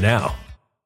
now.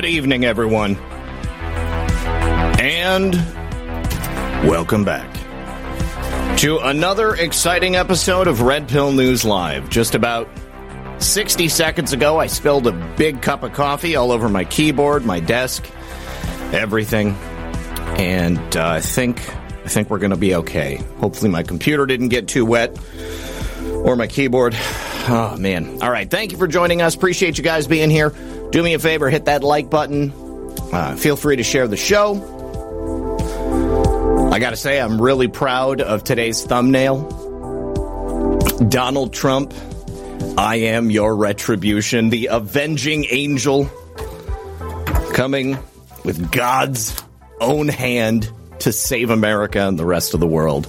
Good evening, everyone. And welcome back to another exciting episode of Red Pill News Live. Just about 60 seconds ago, I spilled a big cup of coffee all over my keyboard, my desk, everything. And uh, I think I think we're going to be okay. Hopefully my computer didn't get too wet or my keyboard. Oh man. All right, thank you for joining us. Appreciate you guys being here. Do me a favor, hit that like button. Uh, feel free to share the show. I gotta say, I'm really proud of today's thumbnail. Donald Trump, I am your retribution, the avenging angel, coming with God's own hand to save America and the rest of the world.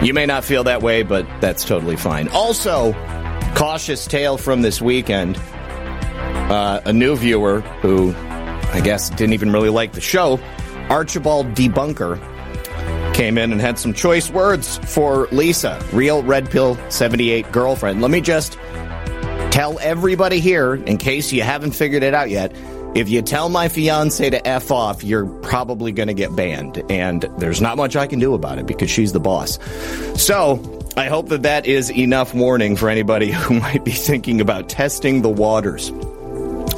You may not feel that way, but that's totally fine. Also, cautious tale from this weekend uh, a new viewer who I guess didn't even really like the show, Archibald Debunker, came in and had some choice words for Lisa, real Red Pill 78 girlfriend. Let me just tell everybody here, in case you haven't figured it out yet, if you tell my fiance to F off, you're probably going to get banned. And there's not much I can do about it because she's the boss. So I hope that that is enough warning for anybody who might be thinking about testing the waters.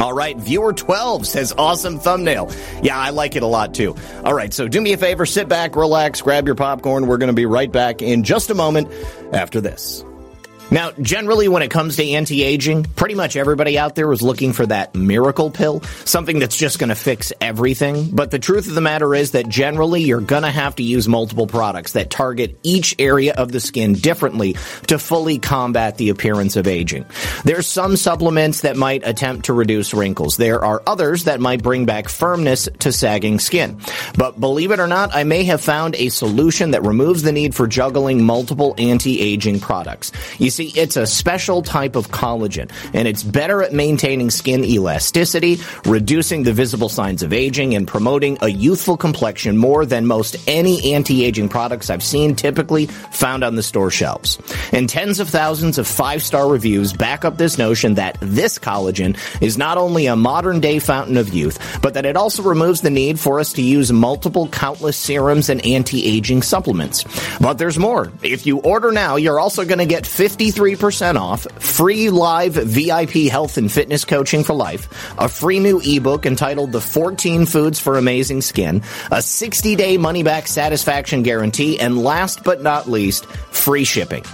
All right, viewer 12 says awesome thumbnail. Yeah, I like it a lot too. All right, so do me a favor, sit back, relax, grab your popcorn. We're going to be right back in just a moment after this. Now, generally, when it comes to anti aging, pretty much everybody out there is looking for that miracle pill, something that's just going to fix everything. But the truth of the matter is that generally, you're going to have to use multiple products that target each area of the skin differently to fully combat the appearance of aging. There's some supplements that might attempt to reduce wrinkles. There are others that might bring back firmness to sagging skin. But believe it or not, I may have found a solution that removes the need for juggling multiple anti aging products. You see, see, it's a special type of collagen, and it's better at maintaining skin elasticity, reducing the visible signs of aging, and promoting a youthful complexion more than most any anti-aging products I've seen typically found on the store shelves. And tens of thousands of five-star reviews back up this notion that this collagen is not only a modern day fountain of youth, but that it also removes the need for us to use multiple countless serums and anti-aging supplements. But there's more. If you order now, you're also going to get 50 53% off, free live VIP health and fitness coaching for life, a free new ebook entitled The 14 Foods for Amazing Skin, a 60 day money back satisfaction guarantee, and last but not least, free shipping.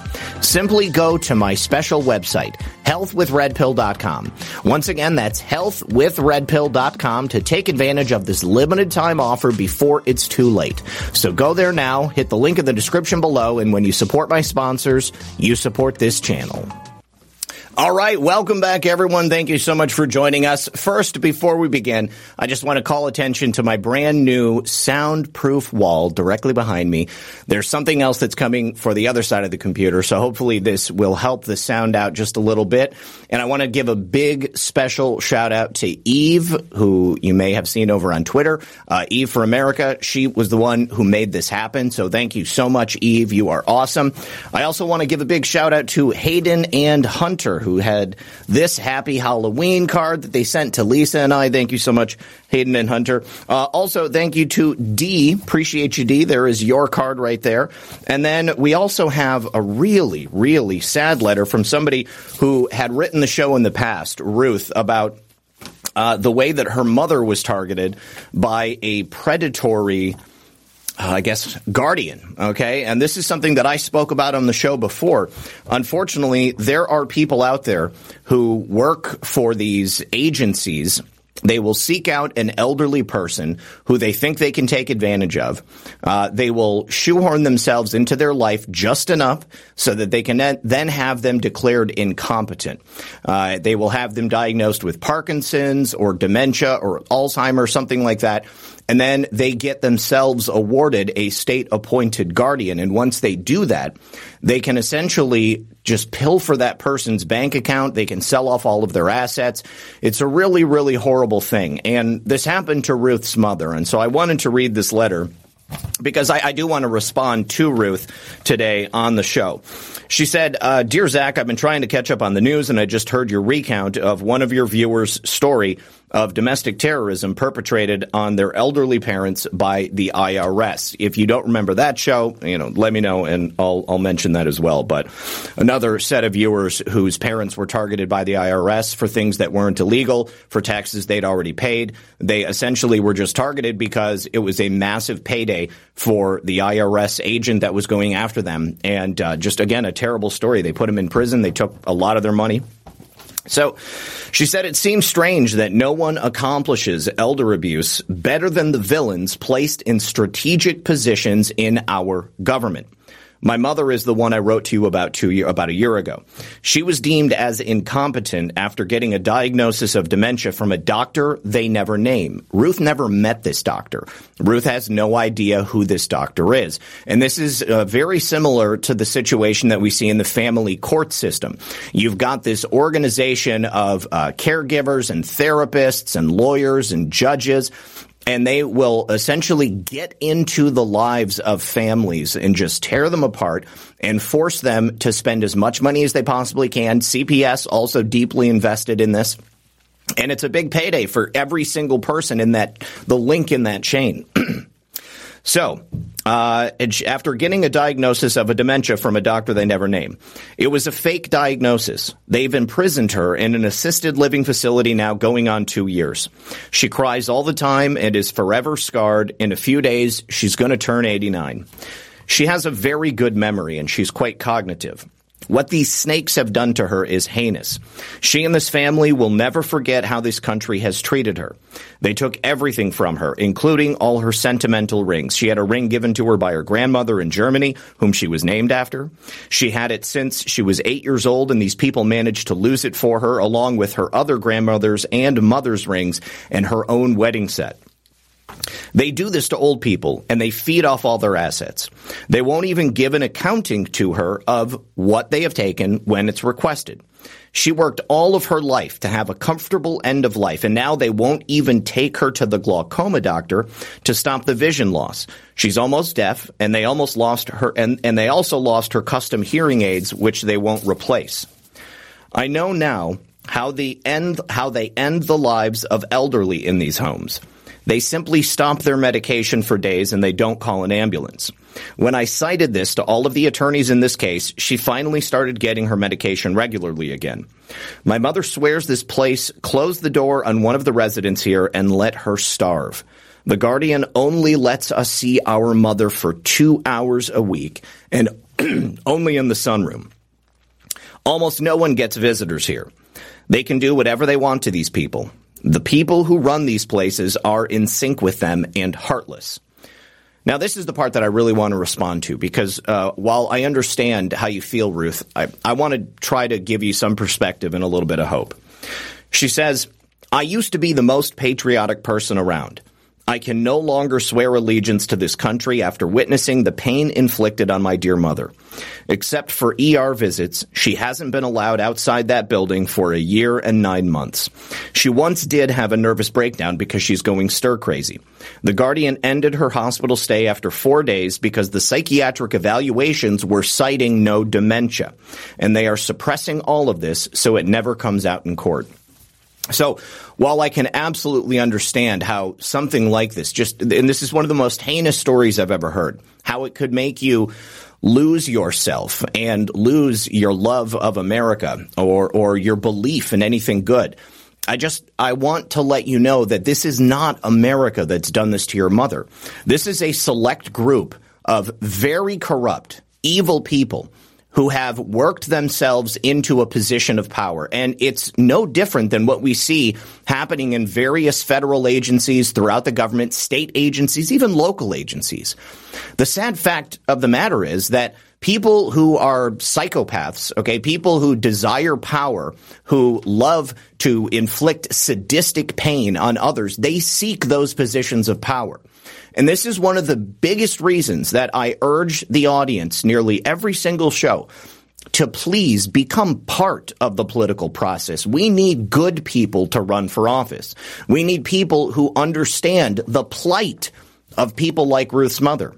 Simply go to my special website, healthwithredpill.com. Once again, that's healthwithredpill.com to take advantage of this limited time offer before it's too late. So go there now, hit the link in the description below, and when you support my sponsors, you support this channel. All right, welcome back, everyone. Thank you so much for joining us. First, before we begin, I just want to call attention to my brand new soundproof wall directly behind me. There's something else that's coming for the other side of the computer, so hopefully this will help the sound out just a little bit. And I want to give a big special shout out to Eve, who you may have seen over on Twitter. Uh, Eve for America. She was the one who made this happen. So thank you so much, Eve. You are awesome. I also want to give a big shout out to Hayden and Hunter who had this happy Halloween card that they sent to Lisa and I. Thank you so much, Hayden and Hunter. Uh, also, thank you to D. Appreciate you, D. There is your card right there. And then we also have a really, really sad letter from somebody who had written the show in the past, Ruth, about uh, the way that her mother was targeted by a predatory uh, I guess, guardian. Okay. And this is something that I spoke about on the show before. Unfortunately, there are people out there who work for these agencies they will seek out an elderly person who they think they can take advantage of. Uh, they will shoehorn themselves into their life just enough so that they can then have them declared incompetent. Uh, they will have them diagnosed with Parkinson's or dementia or Alzheimer's, something like that and then they get themselves awarded a state appointed guardian. And once they do that, they can essentially just pilfer that person's bank account. They can sell off all of their assets. It's a really, really horrible thing. And this happened to Ruth's mother. And so I wanted to read this letter because I, I, do want to respond to Ruth today on the show. She said, uh, Dear Zak, I've been trying to catch up on the news and I just heard your recount of one of your viewers' story of domestic terrorism perpetrated on their elderly parents by the IRS. If you don't remember that show, you know, let me know and I'll, I'll mention that as well. But another set of viewers whose parents were targeted by the IRS for things that weren't illegal, for taxes they'd already paid. They essentially were just targeted because it was a massive payday for the IRS agent that was going after them. And uh, just again, a terrible story. They put them in prison. They took a lot of their money. So she said it seems strange that no one accomplishes elder abuse better than the villains placed in strategic positions in our government. My mother is the one I wrote to you about two year, about a year ago. She was deemed as incompetent after getting a diagnosis of dementia from a doctor they never name. Ruth never met this doctor. Ruth has no idea who this doctor is. And this is uh, very similar to the situation that we see in the family court system. You've got this organization of uh, caregivers and therapists and lawyers and judges and they will essentially get into the lives of families and just tear them apart and force them to spend as much money as they possibly can. CPS also deeply invested in this. And it's a big payday for every single person in that, the link in that chain. so, uh, after getting a diagnosis of a dementia from a doctor they never name. It was a fake diagnosis. They've imprisoned her in an assisted living facility now going on two years. She cries all the time and is forever scarred. In a few days, she's going to turn 89. She has a very good memory and she's quite cognitive. What these snakes have done to her is heinous. She and this family will never forget how this country has treated her. They took everything from her, including all her sentimental rings. She had a ring given to her by her grandmother in Germany, whom she was named after. She had it since she was eight years old, and these people managed to lose it for her, along with her other grandmother's and mother's rings and her own wedding set. They do this to old people and they feed off all their assets. They won't even give an accounting to her of what they have taken when it's requested. She worked all of her life to have a comfortable end of life, and now they won't even take her to the glaucoma doctor to stop the vision loss. She's almost deaf, and they almost lost her, and, and they also lost her custom hearing aids, which they won't replace. I know now how the end, how they end the lives of elderly in these homes. They simply stop their medication for days and they don't call an ambulance. When I cited this to all of the attorneys in this case, she finally started getting her medication regularly again. My mother swears this place closed the door on one of the residents here and let her starve. The Guardian only lets us see our mother for two hours a week and only in the sunroom. Almost no one gets visitors here. They can do whatever they want to these people. The people who run these places are in sync with them and heartless. Now, this is the part that I really want to respond to because uh, while I understand how you feel, Ruth, I, I want to try to give you some perspective and a little bit of hope. She says, I used to be the most patriotic person around. I can no longer swear allegiance to this country after witnessing the pain inflicted on my dear mother. Except for ER visits, she hasn't been allowed outside that building for a year and nine months. She once did have a nervous breakdown because she's going stir crazy. The Guardian ended her hospital stay after four days because the psychiatric evaluations were citing no dementia. And they are suppressing all of this so it never comes out in court. So while I can absolutely understand how something like this just, and this is one of the most heinous stories I've ever heard, how it could make you lose yourself and lose your love of America or, or your belief in anything good. I just, I want to let you know that this is not America that's done this to your mother. This is a select group of very corrupt, evil people who have worked themselves into a position of power. And it's no different than what we see happening in various federal agencies throughout the government, state agencies, even local agencies. The sad fact of the matter is that people who are psychopaths, okay, people who desire power, who love to inflict sadistic pain on others, they seek those positions of power. And this is one of the biggest reasons that I urge the audience nearly every single show to please become part of the political process. We need good people to run for office. We need people who understand the plight of people like Ruth's mother.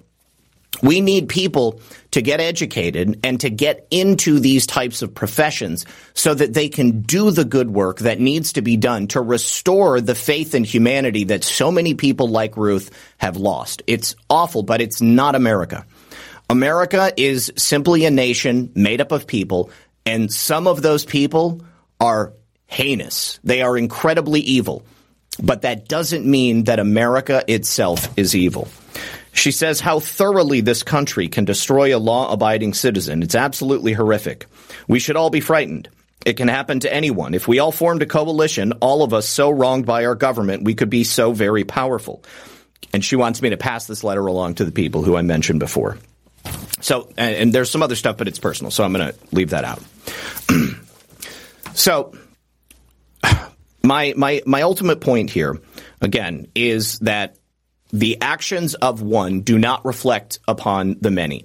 We need people to get educated and to get into these types of professions so that they can do the good work that needs to be done to restore the faith in humanity that so many people like Ruth have lost. It's awful, but it's not America. America is simply a nation made up of people, and some of those people are heinous. They are incredibly evil. But that doesn't mean that America itself is evil. She says how thoroughly this country can destroy a law abiding citizen. It's absolutely horrific. We should all be frightened. It can happen to anyone. If we all formed a coalition, all of us so wronged by our government, we could be so very powerful. And she wants me to pass this letter along to the people who I mentioned before. So, and, and there's some other stuff, but it's personal, so I'm going to leave that out. so, my my my ultimate point here, again, is that the actions of one do not reflect upon the many.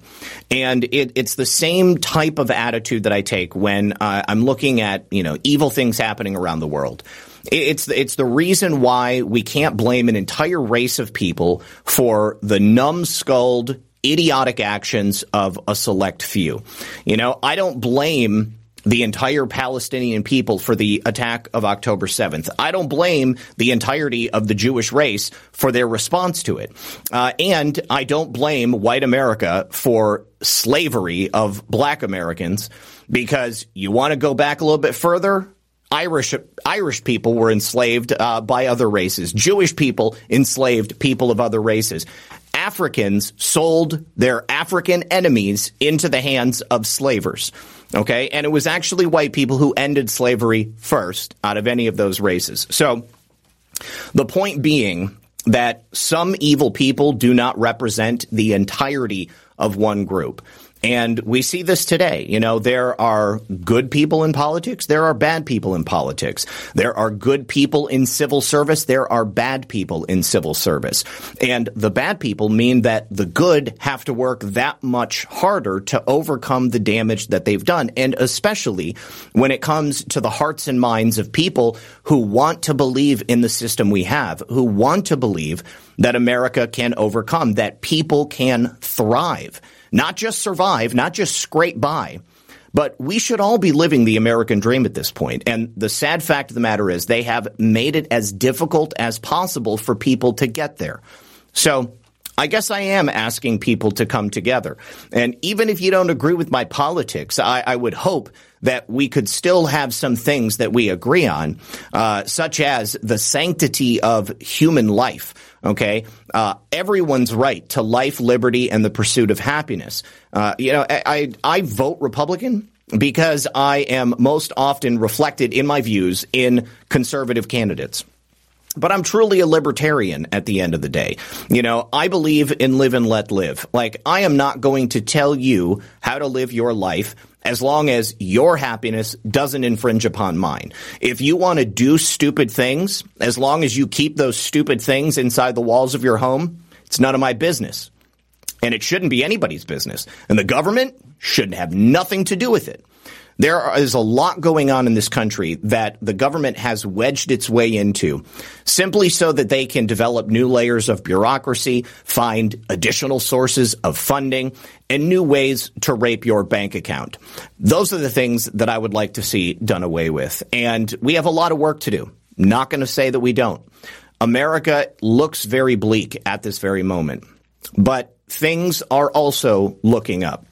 And it, it's the same type of attitude that I take when uh, I'm looking at, you know, evil things happening around the world. It's it's the reason why we can't blame an entire race of people for the numbskulled, idiotic actions of a select few. You know, I don't blame the entire Palestinian people for the attack of October 7th. I don't blame the entirety of the Jewish race for their response to it. Uh, and I don't blame white America for slavery of black Americans because you want to go back a little bit further. Irish Irish people were enslaved uh, by other races. Jewish people enslaved people of other races. Africans sold their African enemies into the hands of slavers. Okay. And it was actually white people who ended slavery first out of any of those races. So the point being that some evil people do not represent the entirety of one group. And we see this today. You know, there are good people in politics. There are bad people in politics. There are good people in civil service. There are bad people in civil service. And the bad people mean that the good have to work that much harder to overcome the damage that they've done. And especially when it comes to the hearts and minds of people who want to believe in the system we have, who want to believe that America can overcome, that people can thrive not just survive, not just scrape by, but we should all be living the American dream at this point. And the sad fact of the matter is they have made it as difficult as possible for people to get there. So I guess I am asking people to come together. And even if you don't agree with my politics, I, I would hope that we could still have some things that we agree on, uh, such as the sanctity of human life. Okay, uh, everyone's right to life, liberty, and the pursuit of happiness. Uh, you know, I, I, I vote Republican because I am most often reflected in my views in conservative candidates. but I'm truly a libertarian at the end of the day. You know, I believe in live and let live. Like, I am not going to tell you how to live your life as long as your happiness doesn't infringe upon mine. If you want to do stupid things, as long as you keep those stupid things inside the walls of your home, it's none of my business. And it shouldn't be anybody's business. And the government shouldn't have nothing to do with it. There is a lot going on in this country that the government has wedged its way into simply so that they can develop new layers of bureaucracy, find additional sources of funding, and new ways to rape your bank account. Those are the things that I would like to see done away with. And we have a lot of work to do. Not going to say that we don't. America looks very bleak at this very moment, but things are also looking up.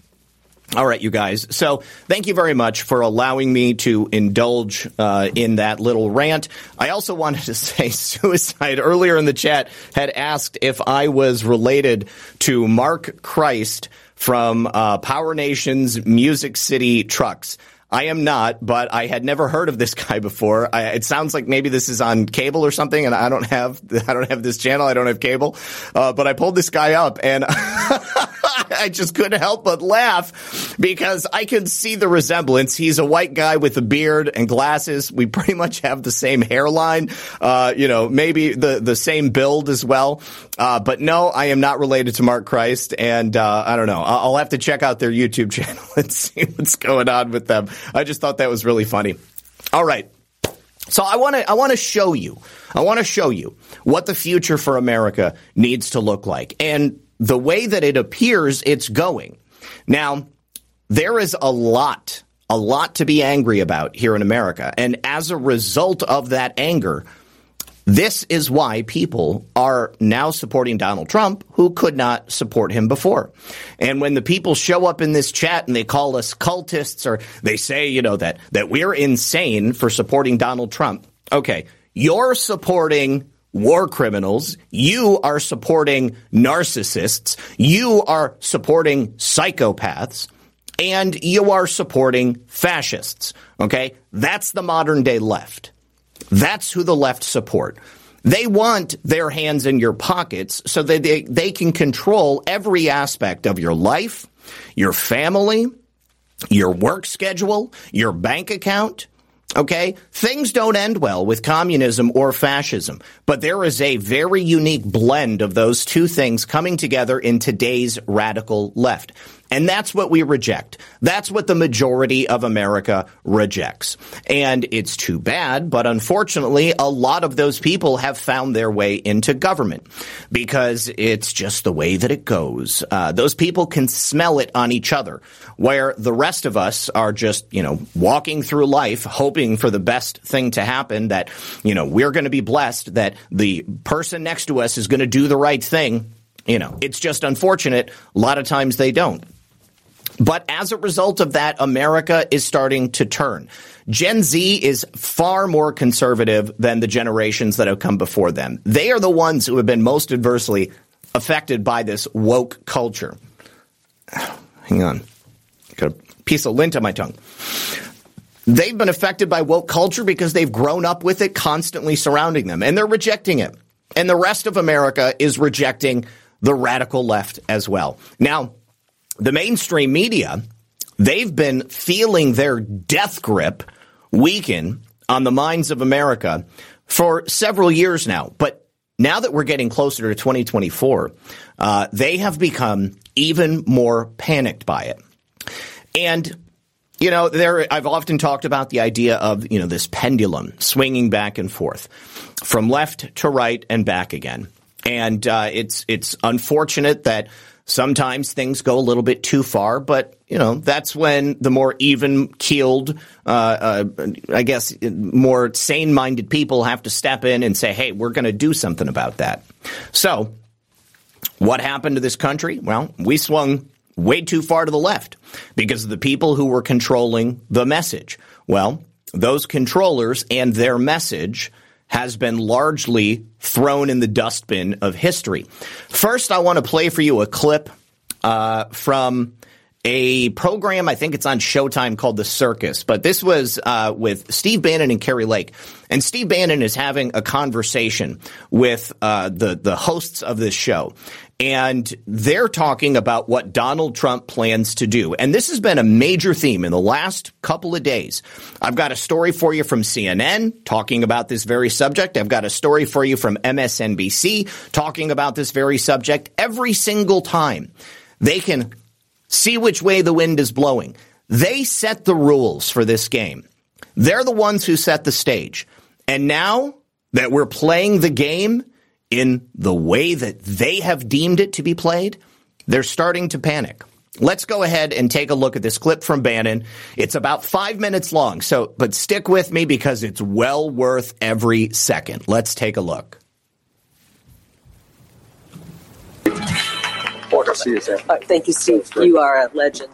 All right, you guys. So thank you very much for allowing me to indulge uh, in that little rant. I also wanted to say suicide earlier in the chat had asked if I was related to Marc Christ from uh, PowerNation's Music City Trucks. I am not, but I had never heard of this guy before. I, it sounds like maybe this is on cable or something, and I don't have I don't have this channel. I don't have cable, uh, but I pulled this guy up, and I just couldn't help but laugh because I could see the resemblance. He's a white guy with a beard and glasses. We pretty much have the same hairline, uh, you know, maybe the the same build as well. Uh, but no, I am not related to Marc Christ, and uh, I don't know. I'll have to check out their YouTube channel and see what's going on with them. I just thought that was really funny. All right. So I want to I want to show you. I want to show you what the future for America needs to look like. And the way that it appears it's going. Now, there is a lot a lot to be angry about here in America. And as a result of that anger, this is why people are now supporting Donald Trump who could not support him before. And when the people show up in this chat and they call us cultists or they say, you know, that, that we're insane for supporting Donald Trump. Okay. You're supporting war criminals. You are supporting narcissists. You are supporting psychopaths and you are supporting fascists. Okay. That's the modern day left. That's who the left support. They want their hands in your pockets so that they, they can control every aspect of your life, your family, your work schedule, your bank account. Okay? Things don't end well with communism or fascism, but there is a very unique blend of those two things coming together in today's radical left. And that's what we reject. That's what the majority of America rejects. And it's too bad, but unfortunately, a lot of those people have found their way into government because it's just the way that it goes. Uh, those people can smell it on each other, where the rest of us are just, you know, walking through life hoping for the best thing to happen that, you know, we're going to be blessed, that the person next to us is going to do the right thing. You know, it's just unfortunate. A lot of times they don't. But as a result of that, America is starting to turn. Gen Z is far more conservative than the generations that have come before them. They are the ones who have been most adversely affected by this woke culture. Hang on. Got a piece of lint on my tongue. They've been affected by woke culture because they've grown up with it constantly surrounding them and they're rejecting it. And the rest of America is rejecting the radical left as well. Now, the mainstream media, they've been feeling their death grip weaken on the minds of America for several years now. But now that we're getting closer to 2024, uh, they have become even more panicked by it. And you know, there I've often talked about the idea of you know this pendulum swinging back and forth from left to right and back again. And uh, it's it's unfortunate that Sometimes things go a little bit too far, but you know that's when the more even keeled, uh, uh, I guess, more sane minded people have to step in and say, "Hey, we're going to do something about that." So, what happened to this country? Well, we swung way too far to the left because of the people who were controlling the message. Well, those controllers and their message has been largely thrown in the dustbin of history. First, I want to play for you a clip uh, from a program. I think it's on Showtime called The Circus, but this was uh, with Steve Bannon and Kari Lake. And Steve Bannon is having a conversation with uh, the the hosts of this show, and they're talking about what Donald Trump plans to do. And this has been a major theme in the last couple of days. I've got a story for you from CNN talking about this very subject. I've got a story for you from MSNBC talking about this very subject. Every single time they can see which way the wind is blowing. They set the rules for this game. They're the ones who set the stage. And now that we're playing the game in the way that they have deemed it to be played, they're starting to panic. Let's go ahead and take a look at this clip from Bannon. It's about five minutes long, so, but stick with me because it's well worth every second. Let's take a look. Uh, thank you, Steve. You are a legend.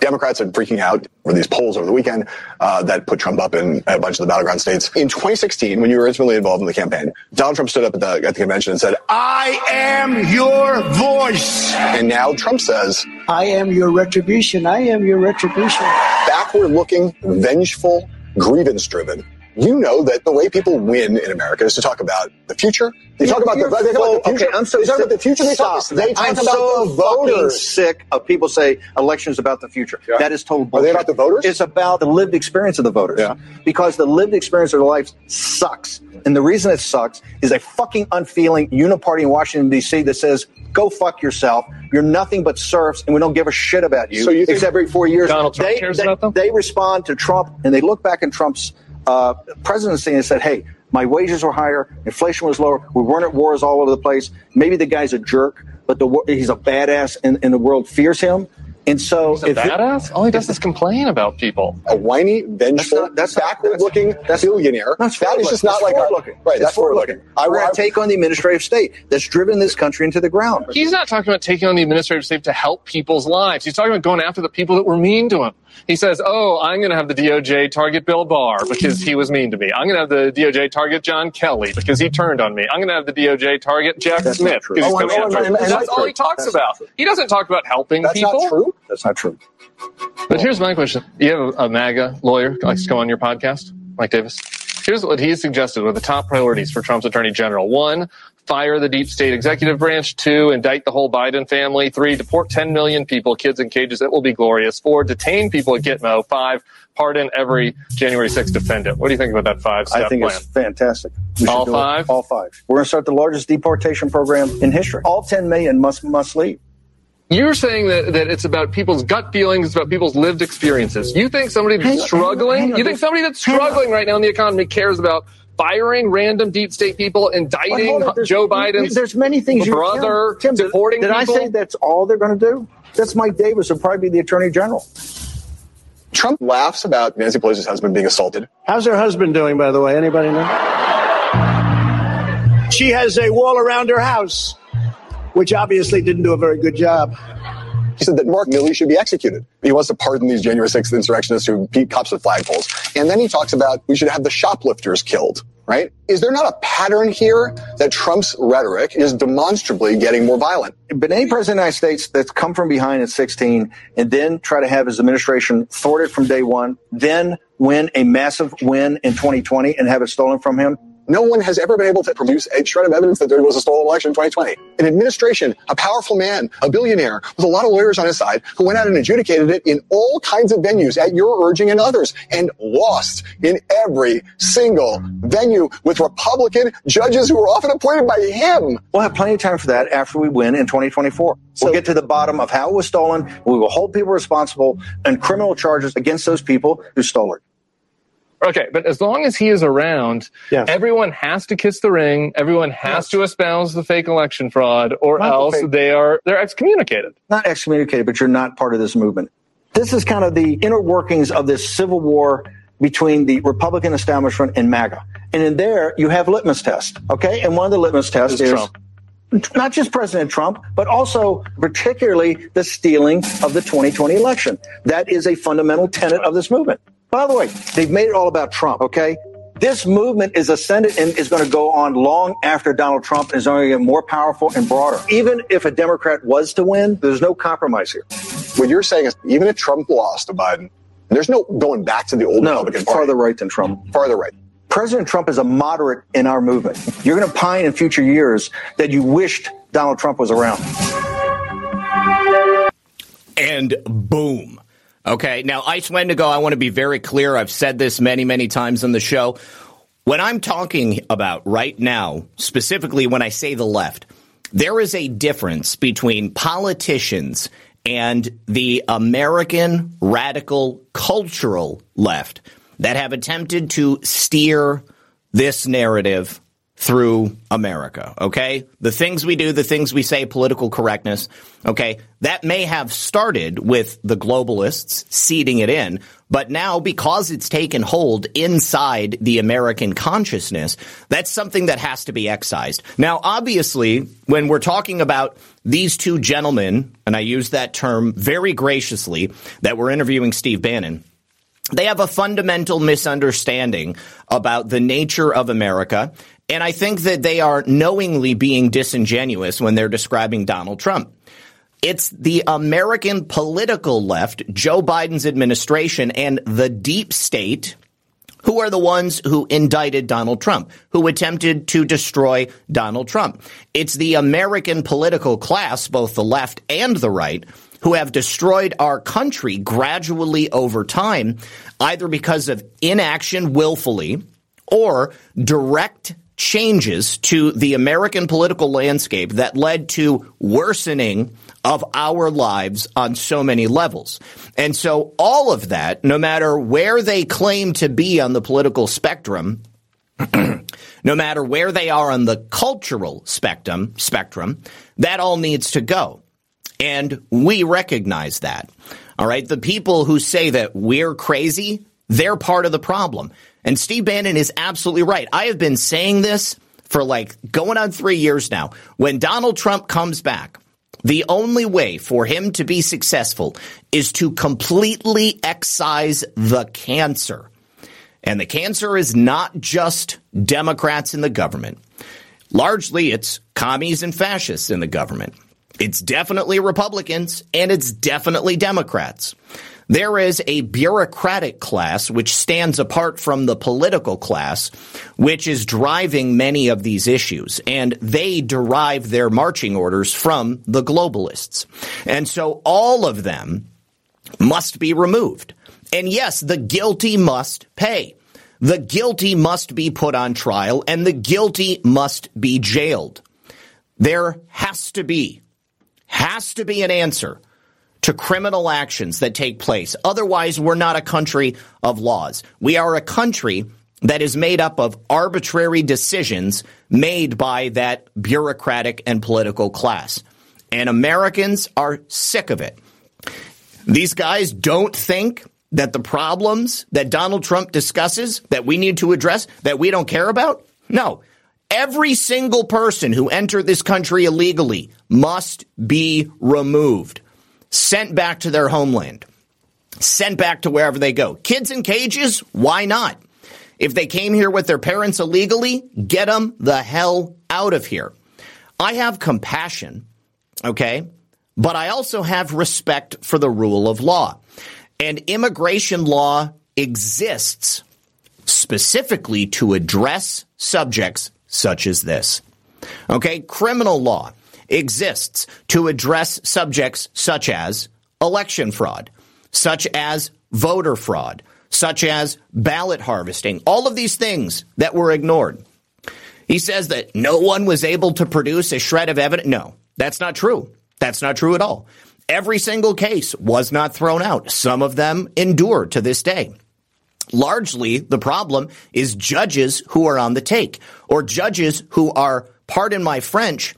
Democrats are freaking out over these polls over the weekend uh, that put Trump up in a bunch of the battleground states. In 2016, when you were intimately involved in the campaign, Donald Trump stood up at the, at the convention and said, I am your voice. And now Trump says, I am your retribution. I am your retribution. Backward looking, vengeful, grievance driven you know that the way people win in America is to talk about the future. They talk about the, they talk about the future. Okay, I'm so they talk sick. about the future. They talk, they talk I'm about so the voters. sick of people say elections about the future. Yeah. That is total bullshit. Are they about the voters? It's about the lived experience of the voters. Yeah. Because the lived experience of their life sucks. And the reason it sucks is a fucking unfeeling uniparty in Washington, D.C. that says, go fuck yourself. You're nothing but serfs, and we don't give a shit about you. So you think- except every four years. Donald Trump they, cares they, about them? They respond to Trump, and they look back in Trump's uh, presidency and said, hey, my wages were higher, inflation was lower, we weren't at wars all over the place. Maybe the guy's a jerk, but the, he's a badass, and, and the world fears him. And so, He's a badass? All he does is complain about people. a whiny, vengeful, not- that's not- backward-looking that's- billionaire. That's that is just not like forward a, looking. right. It's That's forward looking. I We're will going to take on the administrative state that's driven this country into the ground. He's not talking about taking on the administrative state to help people's lives. He's talking about going after the people that were mean to him. He says, "Oh, I'm going to have the DOJ target Bill Barr because he was mean to me. I'm going to have the DOJ target John Kelly because he turned on me. I'm going to have the DOJ target Jeff That's Smith because he's Oh, coming oh, after and- me." and That's that's all he talks That's about. true. He doesn't talk about helping That's people. not true. That's not true. But here's my question: You have a, a MAGA lawyer who likes to come on your podcast, Mike Davis. Here's what he suggested were the top priorities for Trump's attorney general: one, fire the deep state executive branch; two, indict the whole Biden family; three, deport 10 million people, kids in cages. It will be glorious. Four, detain people at Gitmo. Five, pardon every January 6th defendant. What do you think about that five-step I think plan? it's fantastic. We All do it. five? All five. We're going to start the largest deportation program in history. All 10 million must must leave. You're saying that, that it's about people's gut feelings, it's about people's lived experiences. You think somebody that's Hang on, struggling, hang on, you think somebody that's struggling right now in the economy cares about firing random deep state people, indicting hold it, there's- Joe Biden's There's many things. you- brother, Tim, Tim, deporting did, did people? I say that's all they're going to do? That's Mike Davis. Will probably be the attorney general. Trump laughs about Nancy Pelosi's husband being assaulted. How's her husband doing, by the way? Anybody know? She has a wall around her house, which obviously didn't do a very good job. He said that Mark Milley should be executed. He wants to pardon these January 6th insurrectionists who beat cops with flagpoles. And then he talks about we should have the shoplifters killed, right? Is there not a pattern here that Trump's rhetoric is demonstrably getting more violent? But any president of the United States that's come from behind at 16 and then try to have his administration thwarted from day one, then win a massive win in 2020 and have it stolen from him, No one has ever been able to produce a shred of evidence that there was a stolen election in 2020. An administration, a powerful man, a billionaire with a lot of lawyers on his side who went out and adjudicated it in all kinds of venues at your urging and others and lost in every single venue with Republican judges who were often appointed by him. we'll have plenty of time for that after we win in 2024. So- we'll get to the bottom of how it was stolen. We will hold people responsible and criminal charges against those people who stole it. Okay, but as long as he is around, Yes. everyone has to kiss the ring. Everyone has to espouse the fake election fraud, or Not else fake- they are they're excommunicated. not excommunicated, but you're not part of this movement. This is kind of the inner workings of this civil war between the Republican establishment and MAGA. And in there, you have litmus tests, okay? And one of the litmus tests Is is Trump. not just President Trump, but also particularly the stealing of the 2020 election. That is a fundamental tenet of this movement. By the way, they've made it all about Trump, okay? This movement is ascended and is going to go on long after Donald Trump is going to get more powerful and broader. Even if a Democrat was to win, there's no compromise here. What you're saying is even if Trump lost to Biden, there's no going back to the old no, Republican Party. farther right than Trump. Farther right. President Trump is a moderate in our movement. You're going to pine in future years that you wished Donald Trump was around. And boom. Okay. Now, Ice Wendigo, I want to be very clear. I've said this many, many times on the show. When I'm talking about right now, specifically when I say the left, there is a difference between politicians and the American radical cultural left that have attempted to steer this narrative through America, okay? The things we do, the things we say, political correctness, okay? That may have started with the globalists seeding it in, but now because it's taken hold inside the American consciousness, that's something that has to be excised. Now, obviously, when we're talking about these two gentlemen, and I use that term very graciously, that we're interviewing Steve Bannon, they have a fundamental misunderstanding about the nature of America. And I think that they are knowingly being disingenuous when they're describing Donald Trump. It's the American political left, Joe Biden's administration, and the deep state who are the ones who indicted Donald Trump, who attempted to destroy Donald Trump. It's the American political class, both the left and the right, who have destroyed our country gradually over time, either because of inaction willfully or direct changes to the American political landscape that led to worsening of our lives on so many levels. And so all of that, no matter where they claim to be on the political spectrum, no matter where they are on the cultural spectrum, spectrum, that all needs to go. And we recognize that. All right. The people who say that we're crazy, they're part of the problem. And Steve Bannon is absolutely right. I have been saying this for like going on three years now. When Donald Trump comes back, the only way for him to be successful is to completely excise the cancer. And the cancer is not just Democrats in the government. Largely, it's commies and fascists in the government. It's definitely Republicans and it's definitely Democrats. There is a bureaucratic class which stands apart from the political class, which is driving many of these issues. And they derive their marching orders from the globalists. And so all of them must be removed. And yes, the guilty must pay. The guilty must be put on trial and the guilty must be jailed. There has to be, has to be an answer to criminal actions that take place. Otherwise, we're not a country of laws. We are a country that is made up of arbitrary decisions made by that bureaucratic and political class. And Americans are sick of it. These guys don't think that the problems that Donald Trump discusses that we need to address that we don't care about? No. Every single person who entered this country illegally must be removed sent back to their homeland, sent back to wherever they go. Kids in cages, why not? If they came here with their parents illegally, get them the hell out of here. I have compassion, okay? But I also have respect for the rule of law. And immigration law exists specifically to address subjects such as this. Okay? Criminal law exists to address subjects such as election fraud, such as voter fraud, such as ballot harvesting, all of these things that were ignored. He says that no one was able to produce a shred of evidence. No, that's not true. That's not true at all. Every single case was not thrown out. Some of them endure to this day. Largely, the problem is judges who are on the take or judges who are, pardon my French,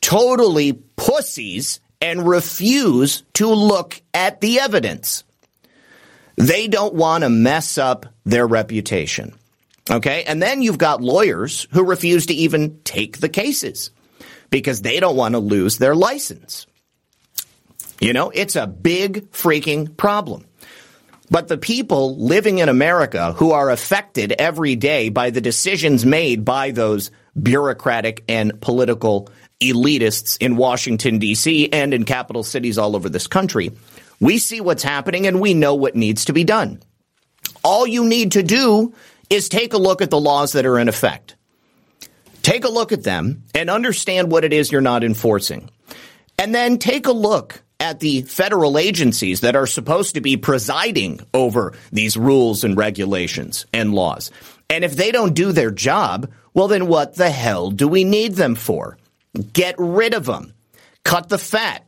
totally pussies and refuse to look at the evidence. They don't want to mess up their reputation. Okay. And then you've got lawyers who refuse to even take the cases because they don't want to lose their license. You know, it's a big freaking problem. But the people living in America who are affected every day by the decisions made by those bureaucratic and political elitists in Washington, D.C., and in capital cities all over this country, we see what's happening and we know what needs to be done. All you need to do is take a look at the laws that are in effect. Take a look at them and understand what it is you're not enforcing. And then take a look at the federal agencies that are supposed to be presiding over these rules and regulations and laws. And if they don't do their job, well, then what the hell do we need them for? Get rid of them. Cut the fat.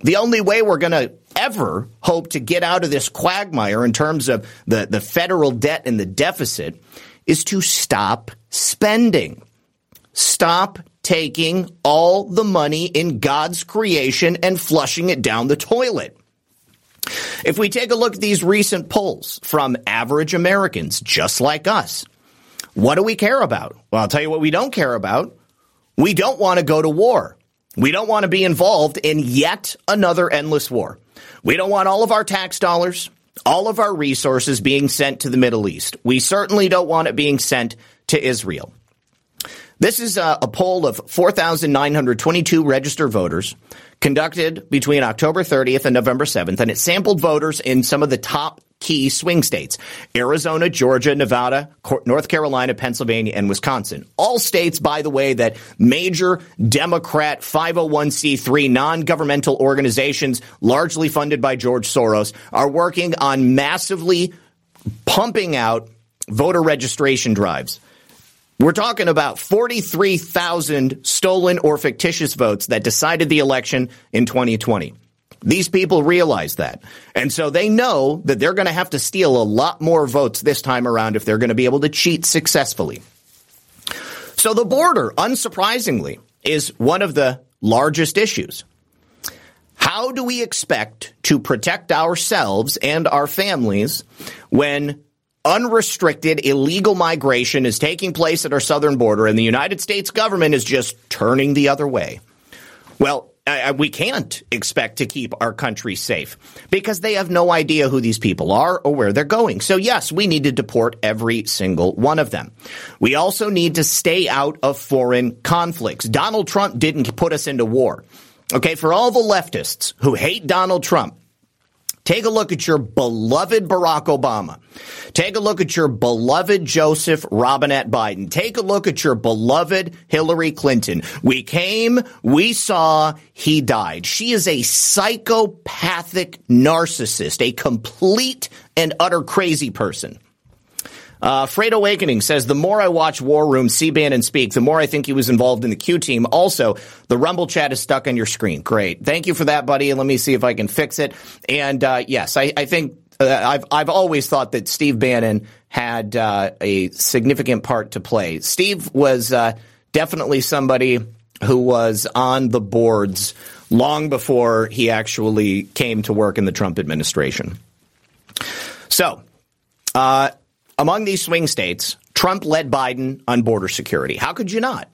The only way we're going to ever hope to get out of this quagmire in terms of the, the federal debt and the deficit is to stop spending. Stop taking all the money in God's creation and flushing it down the toilet. If we take a look at these recent polls from average Americans just like us, what do we care about? Well, I'll tell you what we don't care about. We don't want to go to war. We don't want to be involved in yet another endless war. We don't want all of our tax dollars, all of our resources being sent to the Middle East. We certainly don't want it being sent to Israel. This is a, a poll of 4,922 registered voters conducted between October 30th and November 7th, and it sampled voters in some of the top key swing states Arizona, Georgia, Nevada, North Carolina, Pennsylvania, and Wisconsin. All states, by the way, that major Democrat 501c3 non governmental organizations, largely funded by George Soros, are working on massively pumping out voter registration drives. We're talking about 43,000 stolen or fictitious votes that decided the election in 2020. These people realize that. And so they know that they're going to have to steal a lot more votes this time around if they're going to be able to cheat successfully. So the border, unsurprisingly, is one of the largest issues. How do we expect to protect ourselves and our families when unrestricted illegal migration is taking place at our southern border and the United States government is just turning the other way? Well, we can't expect to keep our country safe because they have no idea who these people are or where they're going. So yes, we need to deport every single one of them. We also need to stay out of foreign conflicts. Donald Trump didn't put us into war. Okay, for all the leftists who hate Donald Trump, Take a look at your beloved Barack Obama. Take a look at your beloved Joseph Robinette Biden. Take a look at your beloved Hillary Clinton. We came, we saw, he died. She is a psychopathic narcissist, a complete and utter crazy person. Uh, Freight Awakening says, the more I watch War Room, see Bannon speak, the more I think he was involved in the Q team. Also, the Rumble chat is stuck on your screen. Great. Thank you for that, buddy. Let me see if I can fix it. And, uh, yes, I, I think uh, I've I've always thought that Steve Bannon had uh, a significant part to play. Steve was uh, definitely somebody who was on the boards long before he actually came to work in the Trump administration. So, uh, among these swing states, Trump led Biden on border security. How could you not?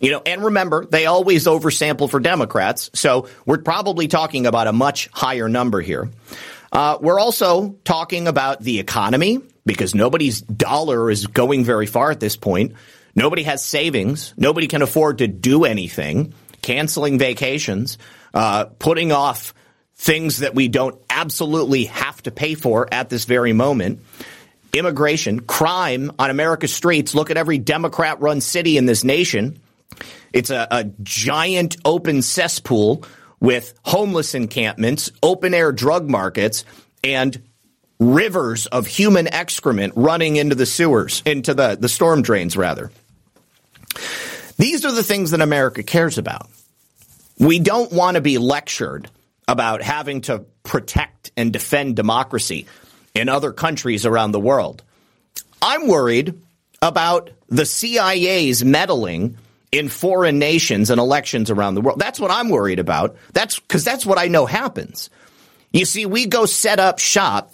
You know, and remember, they always oversample for Democrats, so we're probably talking about a much higher number here. Uh, we're also talking about the economy because nobody's dollar is going very far at this point. Nobody has savings. Nobody can afford to do anything. Canceling vacations, uh, putting off things that we don't absolutely have to pay for at this very moment immigration, crime on America's streets. Look at every Democrat run city in this nation. It's a, a, giant open cesspool with homeless encampments, open air drug markets, and rivers of human excrement running into the sewers, into the, the storm drains, rather. These are the things that America cares about. We don't want to be lectured about having to protect and defend democracy in other countries around the world. I'm worried about the CIA's meddling in foreign nations and elections around the world. That's what I'm worried about. That's because that's what I know happens. You see, we go set up shop,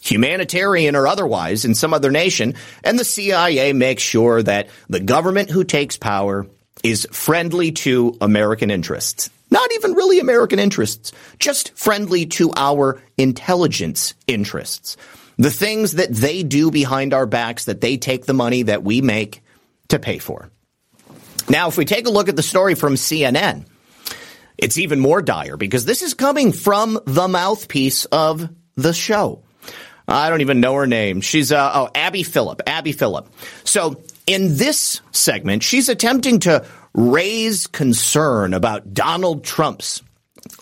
humanitarian or otherwise, in some other nation, and the CIA makes sure that the government who takes power is friendly to American interests. Not even really American interests, just friendly to our intelligence interests. The things that they do behind our backs that they take the money that we make to pay for. Now, if we take a look at the story from CNN, it's even more dire because this is coming from the mouthpiece of the show. I don't even know her name. She's uh, oh Abby Phillip. Abby Phillip. So in this segment, she's attempting to raise concern about Donald Trump's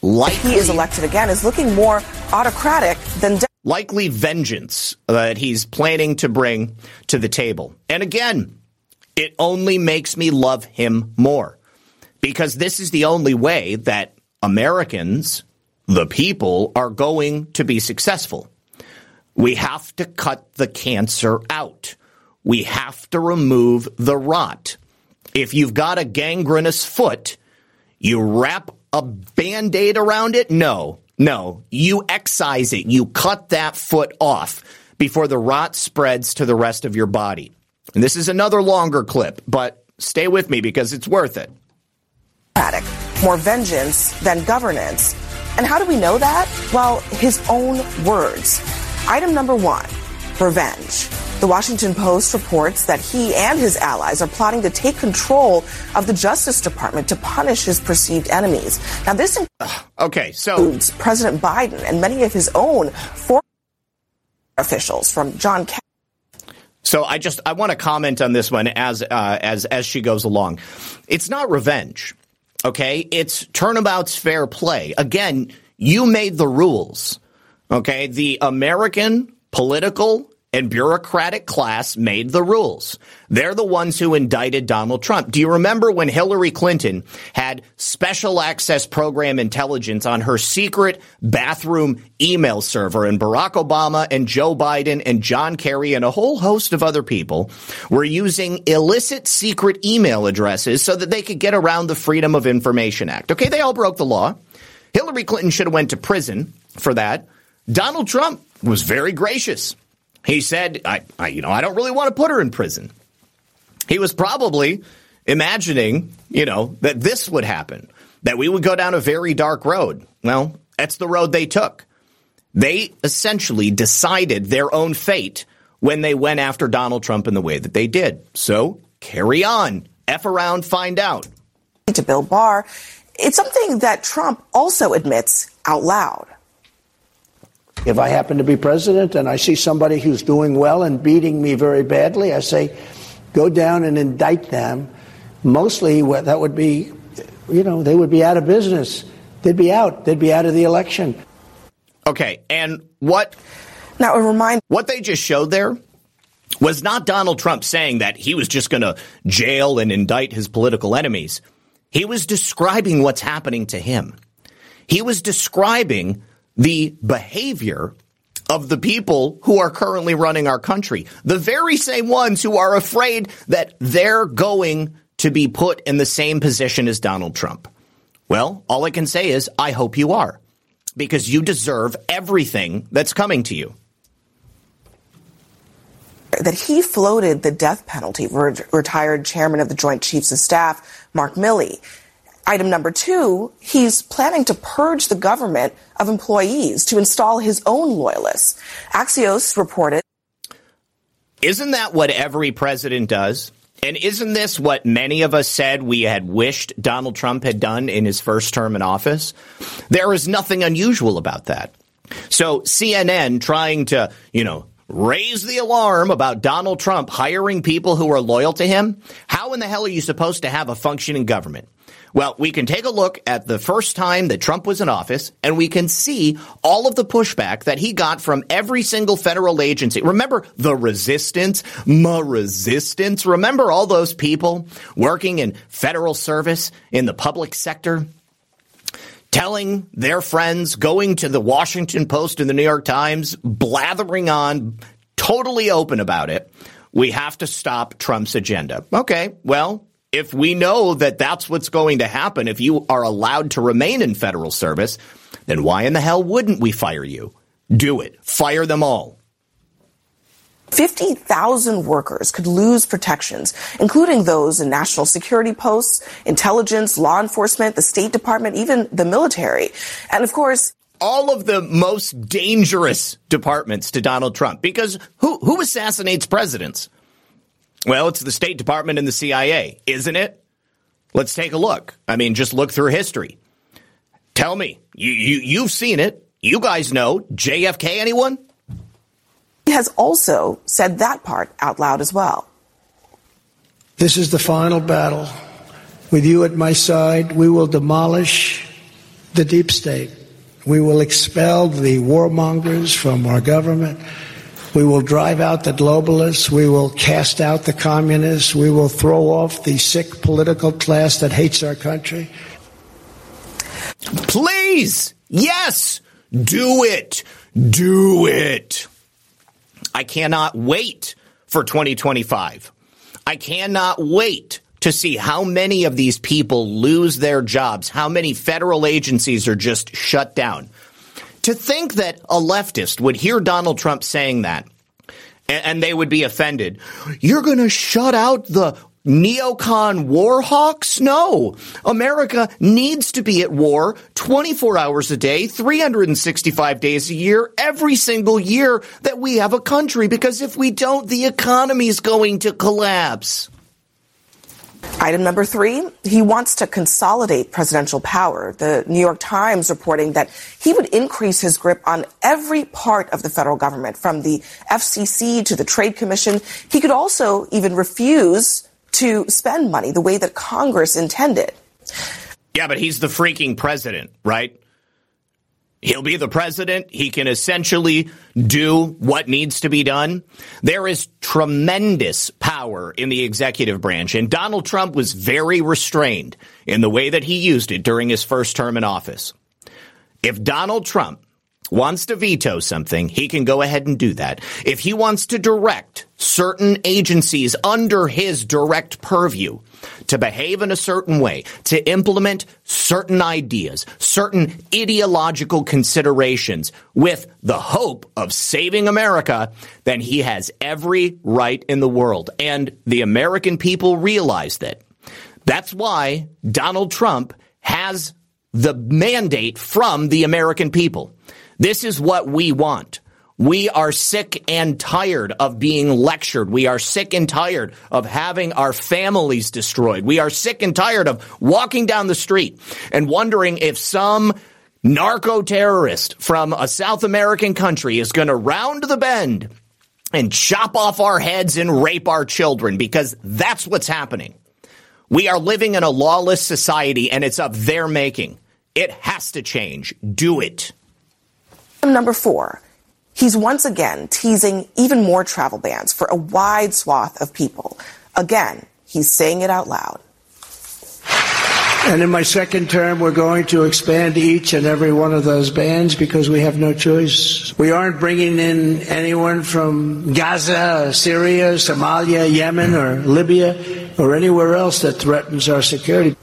likely, he is elected again is looking more autocratic than de- likely vengeance that he's planning to bring to the table. And again, it only makes me love him more because this is the only way that Americans, the people, are going to be successful. We have to cut the cancer out. We have to remove the rot. If you've got a gangrenous foot, you wrap a band aid around it? No, no. You excise it. You cut that foot off before the rot spreads to the rest of your body. And this is another longer clip, but stay with me because it's worth it. More vengeance than governance. And how do we know that? Well, his own words. Item number one revenge. The Washington Post reports that he and his allies are plotting to take control of the Justice Department to punish his perceived enemies. Now, this okay, so includes President Biden and many of his own former officials, from John. So I just I want to comment on this one as uh, as as she goes along. It's not revenge, okay? It's turnabout's fair play. Again, you made the rules. Okay, the American political and bureaucratic class made the rules. They're the ones who indicted Donald Trump. Do you remember when Hillary Clinton had special access program intelligence on her secret bathroom email server and Barack Obama and Joe Biden and John Kerry and a whole host of other people were using illicit secret email addresses so that they could get around the Freedom of Information Act. Okay, they all broke the law. Hillary Clinton should have went to prison for that. Donald Trump was very gracious. He said, I, I, you know, I don't really want to put her in prison. He was probably imagining, you know, that this would happen, that we would go down a very dark road. Well, that's the road they took. They essentially decided their own fate when they went after Donald Trump in the way that they did. So carry on. F around, find out. To Bill Barr, it's something that Trump also admits out loud. If I happen to be president and I see somebody who's doing well and beating me very badly, I say, go down and indict them. Mostly, that would be, you know, they would be out of business. They'd be out. They'd be out of the election. Okay, and what? Now, a remind what they just showed there was not Donald Trump saying that he was just going to jail and indict his political enemies. He was describing what's happening to him. He was describing the behavior of the people who are currently running our country. The very same ones who are afraid that they're going to be put in the same position as Donald Trump. Well, all I can say is, I hope you are, because you deserve everything that's coming to you. That he floated the death penalty for retired chairman of the Joint Chiefs of Staff, Mark Milley. Item number two, he's planning to purge the government of employees to install his own loyalists. Axios reported. Isn't that what every president does? And isn't this what many of us said we had wished Donald Trump had done in his first term in office? There is nothing unusual about that. So CNN trying to, you know, raise the alarm about Donald Trump hiring people who are loyal to him. How in the hell are you supposed to have a functioning government? Well, we can take a look at the first time that Trump was in office and we can see all of the pushback that he got from every single federal agency. Remember the resistance, ma resistance. Remember all those people working in federal service in the public sector? Telling their friends, going to the Washington Post and the New York Times, blathering on, totally open about it. We have to stop Trump's agenda. Okay, well, if we know that that's what's going to happen, if you are allowed to remain in federal service, then why in the hell wouldn't we fire you? Do it. Fire them all. 50,000 workers could lose protections, including those in national security posts, intelligence, law enforcement, the State Department, even the military. And of course, all of the most dangerous departments to Donald Trump because who who assassinates presidents? Well, it's the State Department and the CIA, isn't it? Let's take a look. I mean, just look through history. Tell me, you, you you've seen it. You guys know JFK. Anyone? He has also said that part out loud as well. This is the final battle. With you at my side, we will demolish the deep state. We will expel the warmongers from our government. We will drive out the globalists. We will cast out the communists. We will throw off the sick political class that hates our country. Please, yes, do it. Do it. I cannot wait for 2025. I cannot wait to see how many of these people lose their jobs, how many federal agencies are just shut down. To think that a leftist would hear Donald Trump saying that and, they would be offended. You're going to shut out the neocon war hawks? No. America needs to be at war 24 hours a day, 365 days a year, every single year that we have a country, because if we don't, the economy is going to collapse. Item number three, he wants to consolidate presidential power. The New York Times reporting that he would increase his grip on every part of the federal government, from the FCC to the Trade Commission. He could also even refuse to spend money the way that Congress intended. Yeah, but he's the freaking president, right? He'll be the president. He can essentially do what needs to be done. There is tremendous power in the executive branch, and Donald Trump was very restrained in the way that he used it during his first term in office. If Donald Trump wants to veto something, he can go ahead and do that. If he wants to direct certain agencies under his direct purview to behave in a certain way, to implement certain ideas, certain ideological considerations with the hope of saving America, then he has every right in the world. And the American people realize that. That's why Donald Trump has the mandate from the American people. This is what we want. We are sick and tired of being lectured. We are sick and tired of having our families destroyed. We are sick and tired of walking down the street and wondering if some narco terrorist from a South American country is going to round the bend and chop off our heads and rape our children because that's what's happening. We are living in a lawless society and it's of their making. It has to change. Do it. Number four, he's once again teasing even more travel bans for a wide swath of people. Again, he's saying it out loud. And in my second term, we're going to expand each and every one of those bans because we have no choice. We aren't bringing in anyone from Gaza, Syria, Somalia, Yemen, or Libya, or anywhere else that threatens our security.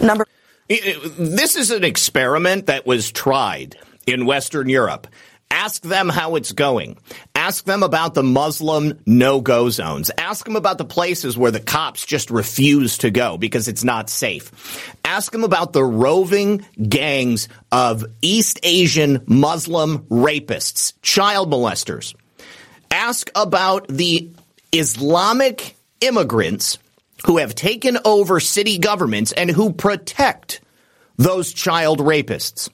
Number. This is an experiment that was tried in Western Europe. Ask them how it's going. Ask them about the Muslim no-go zones. Ask them about the places where the cops just refuse to go because it's not safe. Ask them about the roving gangs of East Asian Muslim rapists, child molesters. Ask about the Islamic immigrants who have taken over city governments and who protect those child rapists.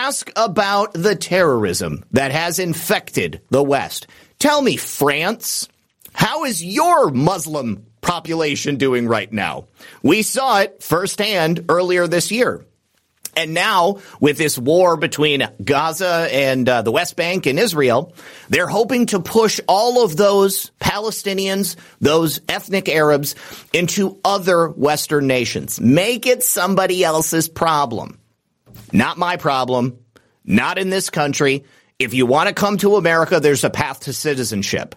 Ask about the terrorism that has infected the West. Tell me, France, how is your Muslim population doing right now? We saw it firsthand earlier this year. And now, with this war between Gaza and uh, the West Bank and Israel, they're hoping to push all of those Palestinians, those ethnic Arabs, into other Western nations. Make it somebody else's problem. Not my problem. Not in this country. If you want to come to America, there's a path to citizenship.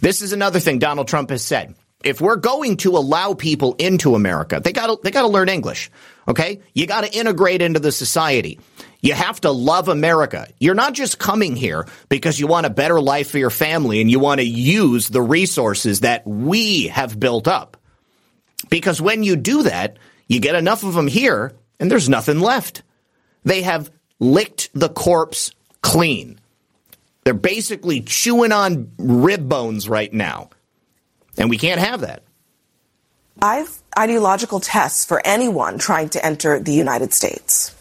This is another thing Donald Trump has said. if we're going to allow people into America, they got to they got to learn English. Okay? You got to integrate into the society. You have to love America. You're not just coming here because you want a better life for your family and you want to use the resources that we have built up. Because when you do that, you get enough of them here and there's nothing left. They have licked the corpse clean. They're basically chewing on rib bones right now. And we can't have that. I've ideological tests for anyone trying to enter the United States.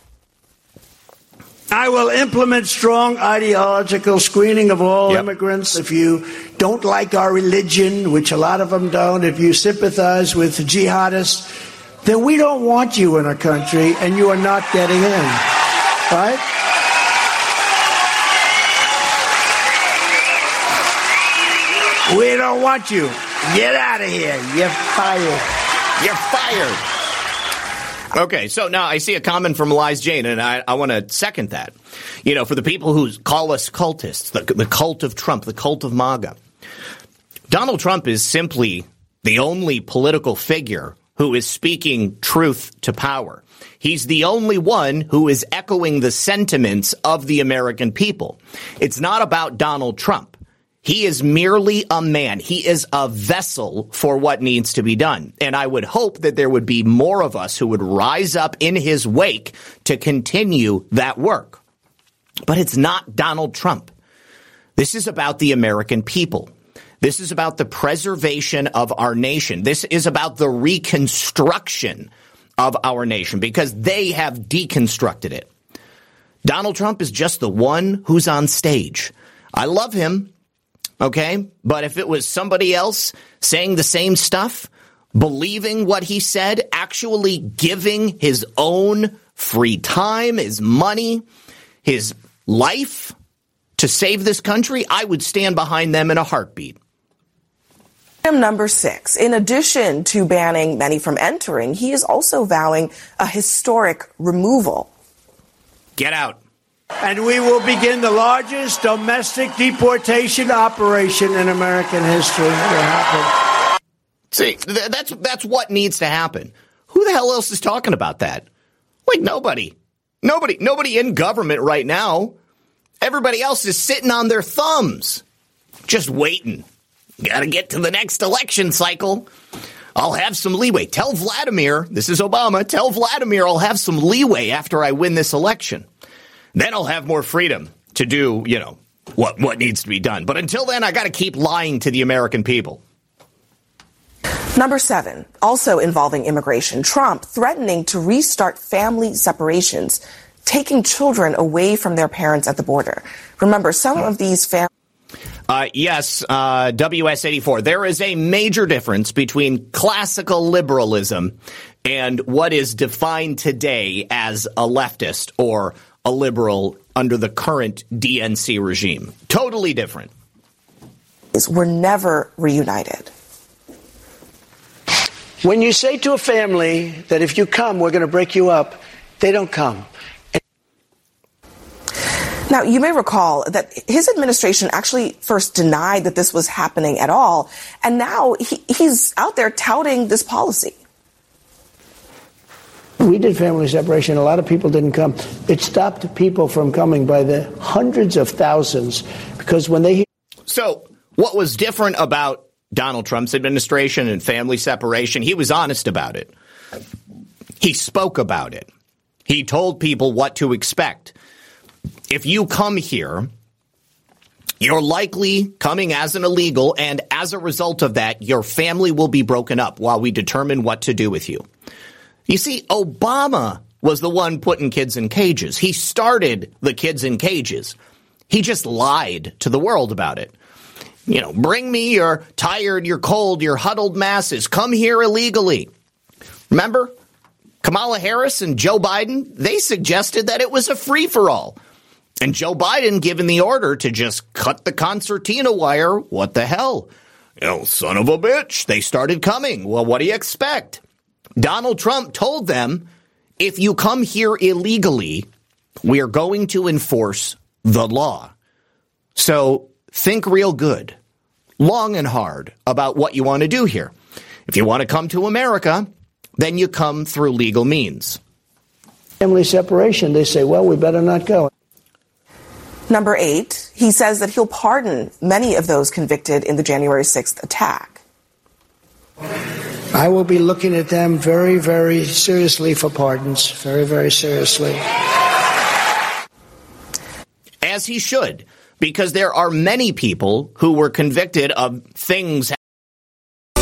I will implement strong ideological screening of all yep. immigrants. If you don't like our religion, which a lot of them don't, if you sympathize with jihadists, then we don't want you in our country and you are not getting in. Right? We don't want you. Get out of here. You're fired. You're fired. Okay, so now I see a comment from Liz Jane, and I, I want to second that. You know, for the people who call us cultists, the, the cult of Trump, the cult of MAGA, Donald Trump is simply the only political figure who is speaking truth to power. He's the only one who is echoing the sentiments of the American people. It's not about Donald Trump. He is merely a man. He is a vessel for what needs to be done. And I would hope that there would be more of us who would rise up in his wake to continue that work. But it's not Donald Trump. This is about the American people. This is about the preservation of our nation. This is about the reconstruction of our nation because they have deconstructed it. Donald Trump is just the one who's on stage. I love him. Okay. But if it was somebody else saying the same stuff, believing what he said, actually giving his own free time, his money, his life to save this country, I would stand behind them in a heartbeat. Number six, in addition to banning many from entering, he is also vowing a historic removal. Get out. And we will begin the largest domestic deportation operation in American history. See, that's that's what needs to happen. Who the hell else is talking about that? Like nobody. Nobody nobody in government right now. Everybody else is sitting on their thumbs. Just waiting. Got to get to the next election cycle. I'll have some leeway. Tell Vladimir, this is Obama, tell Vladimir I'll have some leeway after I win this election. Then I'll have more freedom to do, you know, what what needs to be done. But until then, I got to keep lying to the American people. Number seven, also involving immigration, Trump threatening to restart family separations, taking children away from their parents at the border. Remember, some of these families. Uh, yes, uh, WS84. There is a major difference between classical liberalism and what is defined today as a leftist or a liberal under the current DNC regime. Totally different. We're never reunited. When you say to a family that if you come, we're going to break you up, they don't come. Now, you may recall that his administration actually first denied that this was happening at all, and now he, he's out there touting this policy. We did family separation. A lot of people didn't come. It stopped people from coming by the hundreds of thousands because when they. So, what was different about Donald Trump's administration and family separation? He was honest about it. He spoke about it. He told people what to expect. If you come here, you're likely coming as an illegal, and as a result of that, your family will be broken up while we determine what to do with you. You see, Obama was the one putting kids in cages. He started the kids in cages. He just lied to the world about it. You know, bring me your tired, your cold, your huddled masses. Come here illegally. Remember? Kamala Harris and Joe Biden, they suggested that it was a free for all. And Joe Biden given the order to just cut the concertina wire. What the hell? Know, son of a bitch. They started coming. Well, what do you expect? Donald Trump told them, if you come here illegally, we are going to enforce the law. So think real good, long and hard about what you want to do here. If you want to come to America, then you come through legal means. Family separation, they say, well, we better not go. Number eight, he says that he'll pardon many of those convicted in the January 6th attack. I will be looking at them very, very seriously for pardons. Very, very seriously. As he should, because there are many people who were convicted of things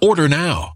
Order now.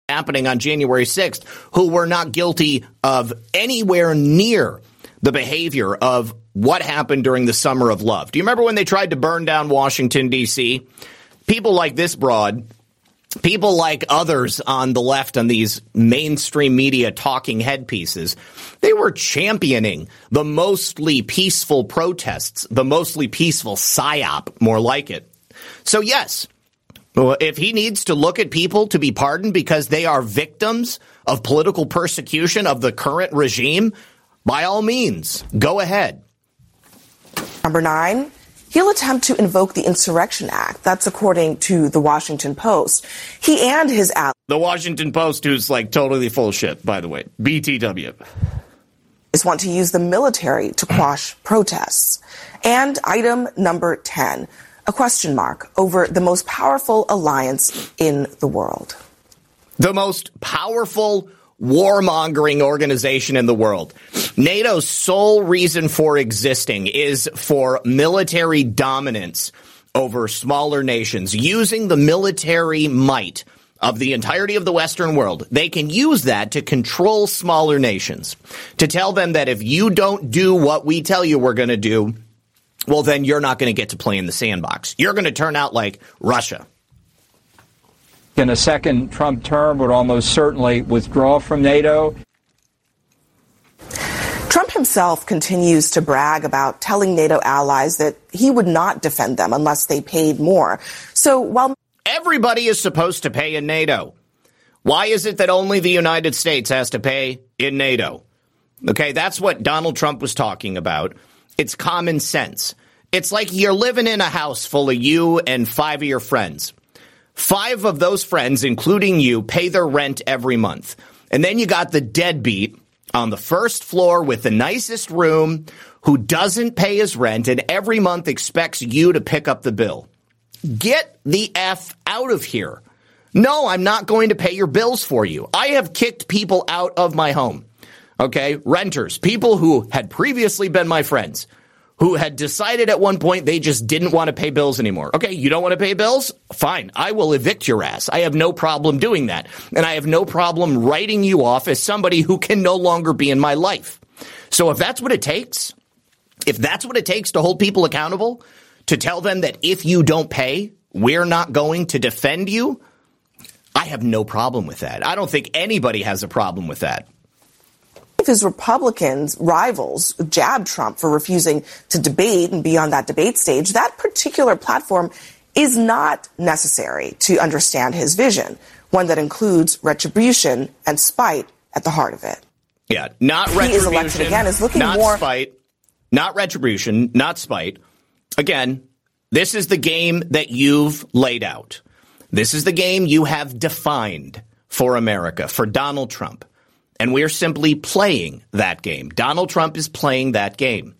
Happening on January 6th, who were not guilty of anywhere near the behavior of what happened during the summer of love. Do you remember when they tried to burn down Washington, D.C.? People like this broad, people like others on the left on these mainstream media talking headpieces, they were championing the mostly peaceful protests, the mostly peaceful psyop, more like it. So, yes, if he needs to look at people to be pardoned because they are victims of political persecution of the current regime, by all means, go ahead. Number nine, he'll attempt to invoke the Insurrection Act. That's according to the Washington Post. He and his allies. The Washington Post, who's like totally full of shit, by the way. BTW. Is Want to use the military to quash protests. And item number 10, a question mark over the most powerful alliance in the world. The most powerful warmongering organization in the world. NATO's sole reason for existing is for military dominance over smaller nations, using the military might of the entirety of the Western world. They can use that to control smaller nations, to tell them that if you don't do what we tell you we're going to do, well, then you're not going to get to play in the sandbox. You're going to turn out like Russia. In a second Trump term, would almost certainly withdraw from NATO. Trump himself continues to brag about telling NATO allies that he would not defend them unless they paid more. So while everybody is supposed to pay in NATO, why is it that only the United States has to pay in NATO? Okay, that's what Donald Trump was talking about. It's common sense. It's like you're living in a house full of you and five of your friends. Five of those friends, including you, pay their rent every month. And then you got the deadbeat on the first floor with the nicest room who doesn't pay his rent and every month expects you to pick up the bill. Get the F out of here. No, I'm not going to pay your bills for you. I have kicked people out of my home. Okay. Renters, people who had previously been my friends, who had decided at one point they just didn't want to pay bills anymore. Okay. You don't want to pay bills? Fine. I will evict your ass. I have no problem doing that. And I have no problem writing you off as somebody who can no longer be in my life. So if that's what it takes, if that's what it takes to hold people accountable, to tell them that if you don't pay, we're not going to defend you, I have no problem with that. I don't think anybody has a problem with that his Republican rivals jabbed Trump for refusing to debate and be on that debate stage, that particular platform is not necessary to understand his vision, one that includes retribution and spite at the heart of it. Yeah, not retribution. He is elected again is looking not more spite, not retribution, not spite. Again, this is the game that you've laid out. This is the game you have defined for America, for Donald Trump. And we're simply playing that game. Donald Trump is playing that game.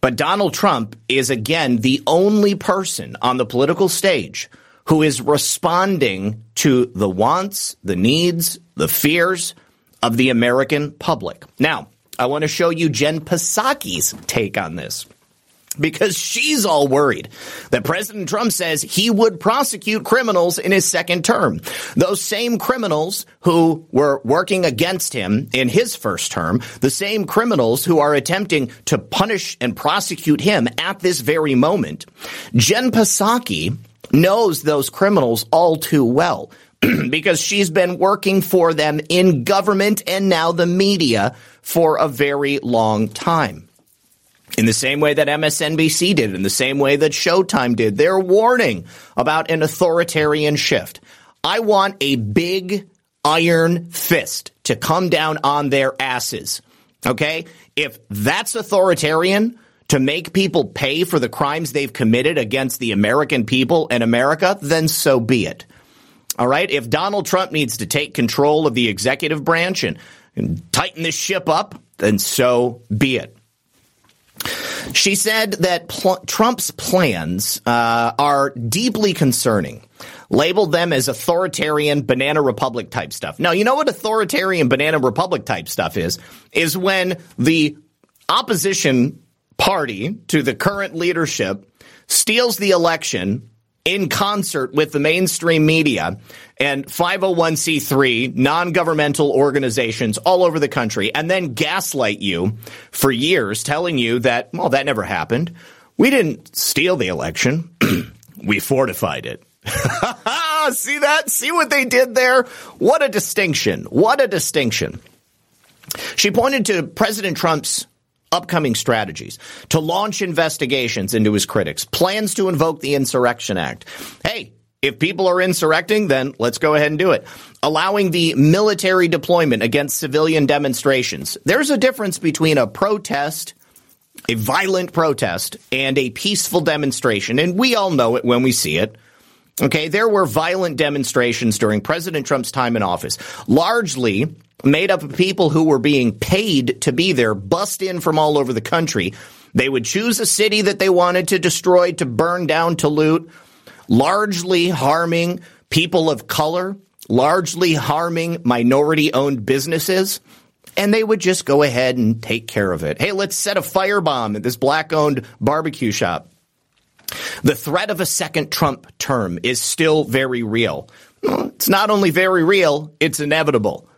But Donald Trump is again the only person on the political stage who is responding to the wants, the needs, the fears of the American public. Now, I want to show you Jen Psaki's take on this because she's all worried that President Trump says he would prosecute criminals in his second term. Those same criminals who were working against him in his first term, the same criminals who are attempting to punish and prosecute him at this very moment. Jen Psaki knows those criminals all too well. because she's been working for them in government and now the media for a very long time in the same way that MSNBC did, in the same way that Showtime did. They're warning about an authoritarian shift. I want a big iron fist to come down on their asses. Okay? If that's authoritarian, to make people pay for the crimes they've committed against the American people and America, then so be it. All right? If Donald Trump needs to take control of the executive branch and, and tighten this ship up, then so be it. She said that pl- Trump's plans uh, are deeply concerning. Labeled them as authoritarian banana republic type stuff. Now, you know what authoritarian banana republic type stuff is? Is when the opposition party to the current leadership steals the election in concert with the mainstream media and 501c3 non-governmental organizations all over the country and then gaslight you for years telling you that, well, that never happened. We didn't steal the election. we fortified it. See that? See what they did there? What a distinction. What a distinction. She pointed to President Trump's upcoming strategies to launch investigations into his critics, plans to invoke the Insurrection Act. Hey, if people are insurrecting, then let's go ahead and do it. Allowing the military deployment against civilian demonstrations. There's a difference between a protest, a violent protest, and a peaceful demonstration. And we all know it when we see it. Okay, there were violent demonstrations during President Trump's time in office, largely made up of people who were being paid to be there, bust in from all over the country. They would choose a city that they wanted to destroy, to burn down, to loot, largely harming people of color, largely harming minority owned businesses. And they would just go ahead and take care of it. Hey, let's set a firebomb at this black owned barbecue shop. The threat of a second Trump term is still very real. It's not only very real, it's inevitable.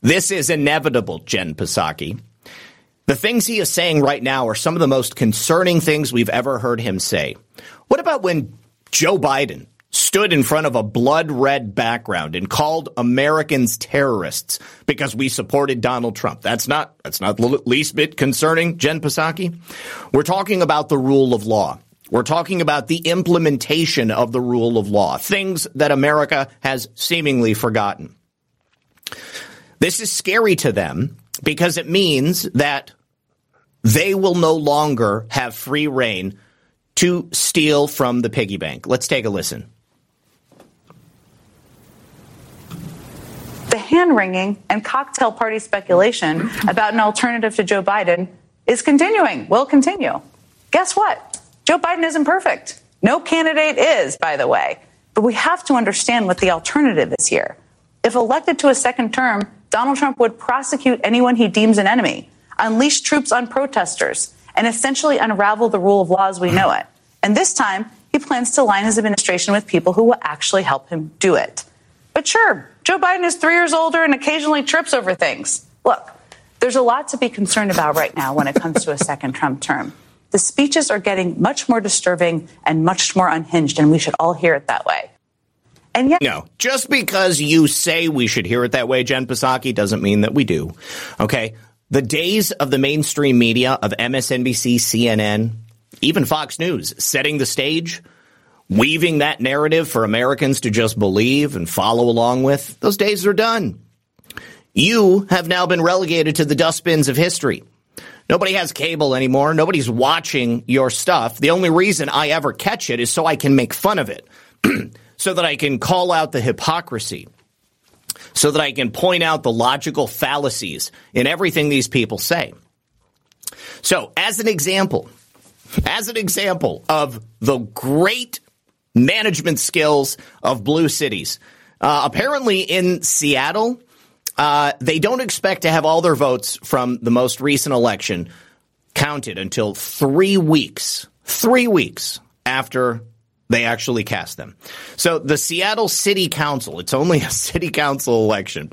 This is inevitable, Jen Psaki. The things he is saying right now are some of the most concerning things we've ever heard him say. What about when Joe Biden stood in front of a blood red background and called Americans terrorists because we supported Donald Trump. That's not that's not the least bit concerning, Jen Psaki. We're talking about the rule of law. We're talking about the implementation of the rule of law, things that America has seemingly forgotten. This is scary to them because it means that they will no longer have free reign to steal from the piggy bank. Let's take a listen. The hand wringing and cocktail party speculation about an alternative to Joe Biden is continuing, will continue. Guess what? Joe Biden isn't perfect. No candidate is, by the way. But we have to understand what the alternative is here. If elected to a second term, Donald Trump would prosecute anyone he deems an enemy, unleash troops on protesters, and essentially unravel the rule of law as we know it. And this time, he plans to line his administration with people who will actually help him do it. But sure, Joe Biden is three years older and occasionally trips over things. Look, there's a lot to be concerned about right now when it comes to a second Trump term. The speeches are getting much more disturbing and much more unhinged, and we should all hear it that way. And yet, no, just because you say we should hear it that way, Jen Psaki, doesn't mean that we do. Okay. The days of the mainstream media of MSNBC, CNN, even Fox News setting the stage, weaving that narrative for Americans to just believe and follow along with, those days are done. You have now been relegated to the dustbins of history. Nobody has cable anymore. Nobody's watching your stuff. The only reason I ever catch it is so I can make fun of it, so that I can call out the hypocrisy, so that I can point out the logical fallacies in everything these people say. So, as an example, as an example of the great management skills of blue cities, uh, apparently in Seattle, uh, they don't expect to have all their votes from the most recent election counted until three weeks, three weeks after they actually cast them. So the Seattle City Council, it's only a city council election,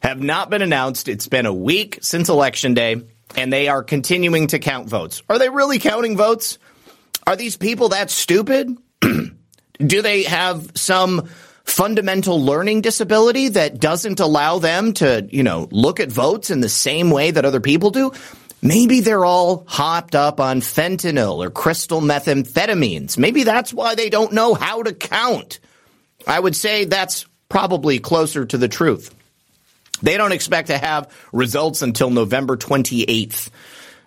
have not been announced. It's been a week since election day, and they are continuing to count votes. Are they really counting votes? Are these people that stupid? Do they have some fundamental learning disability that doesn't allow them to, you know, look at votes in the same way that other people do? Maybe they're all hopped up on fentanyl or crystal methamphetamines. Maybe that's why they don't know how to count. I would say that's probably closer to the truth. They don't expect to have results until November 28th.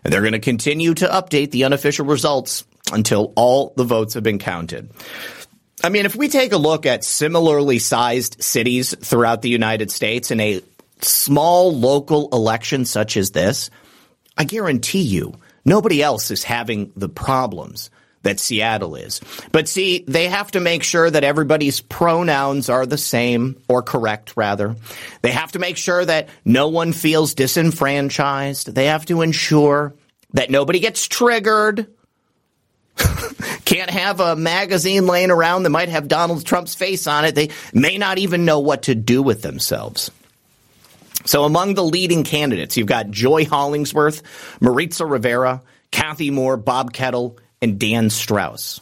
And they're going to continue to update the unofficial results until all the votes have been counted. I mean, if we take a look at similarly sized cities throughout the United States in a small local election such as this, I guarantee you nobody else is having the problems that Seattle is. But see, they have to make sure that everybody's pronouns are the same or correct rather. They have to make sure that no one feels disenfranchised. They have to ensure that nobody gets triggered can't have a magazine laying around that might have Donald Trump's face on it. They may not even know what to do with themselves. So among the leading candidates, you've got Joy Hollingsworth, Maritza Rivera, Cathy Moore, Bob Kettle, and Dan Strauss.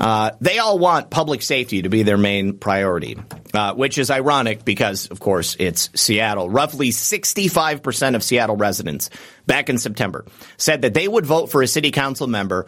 Uh, they all want public safety to be their main priority, uh, which is ironic because, of course, it's Seattle. Roughly 65% of Seattle residents back in September said that they would vote for a city council member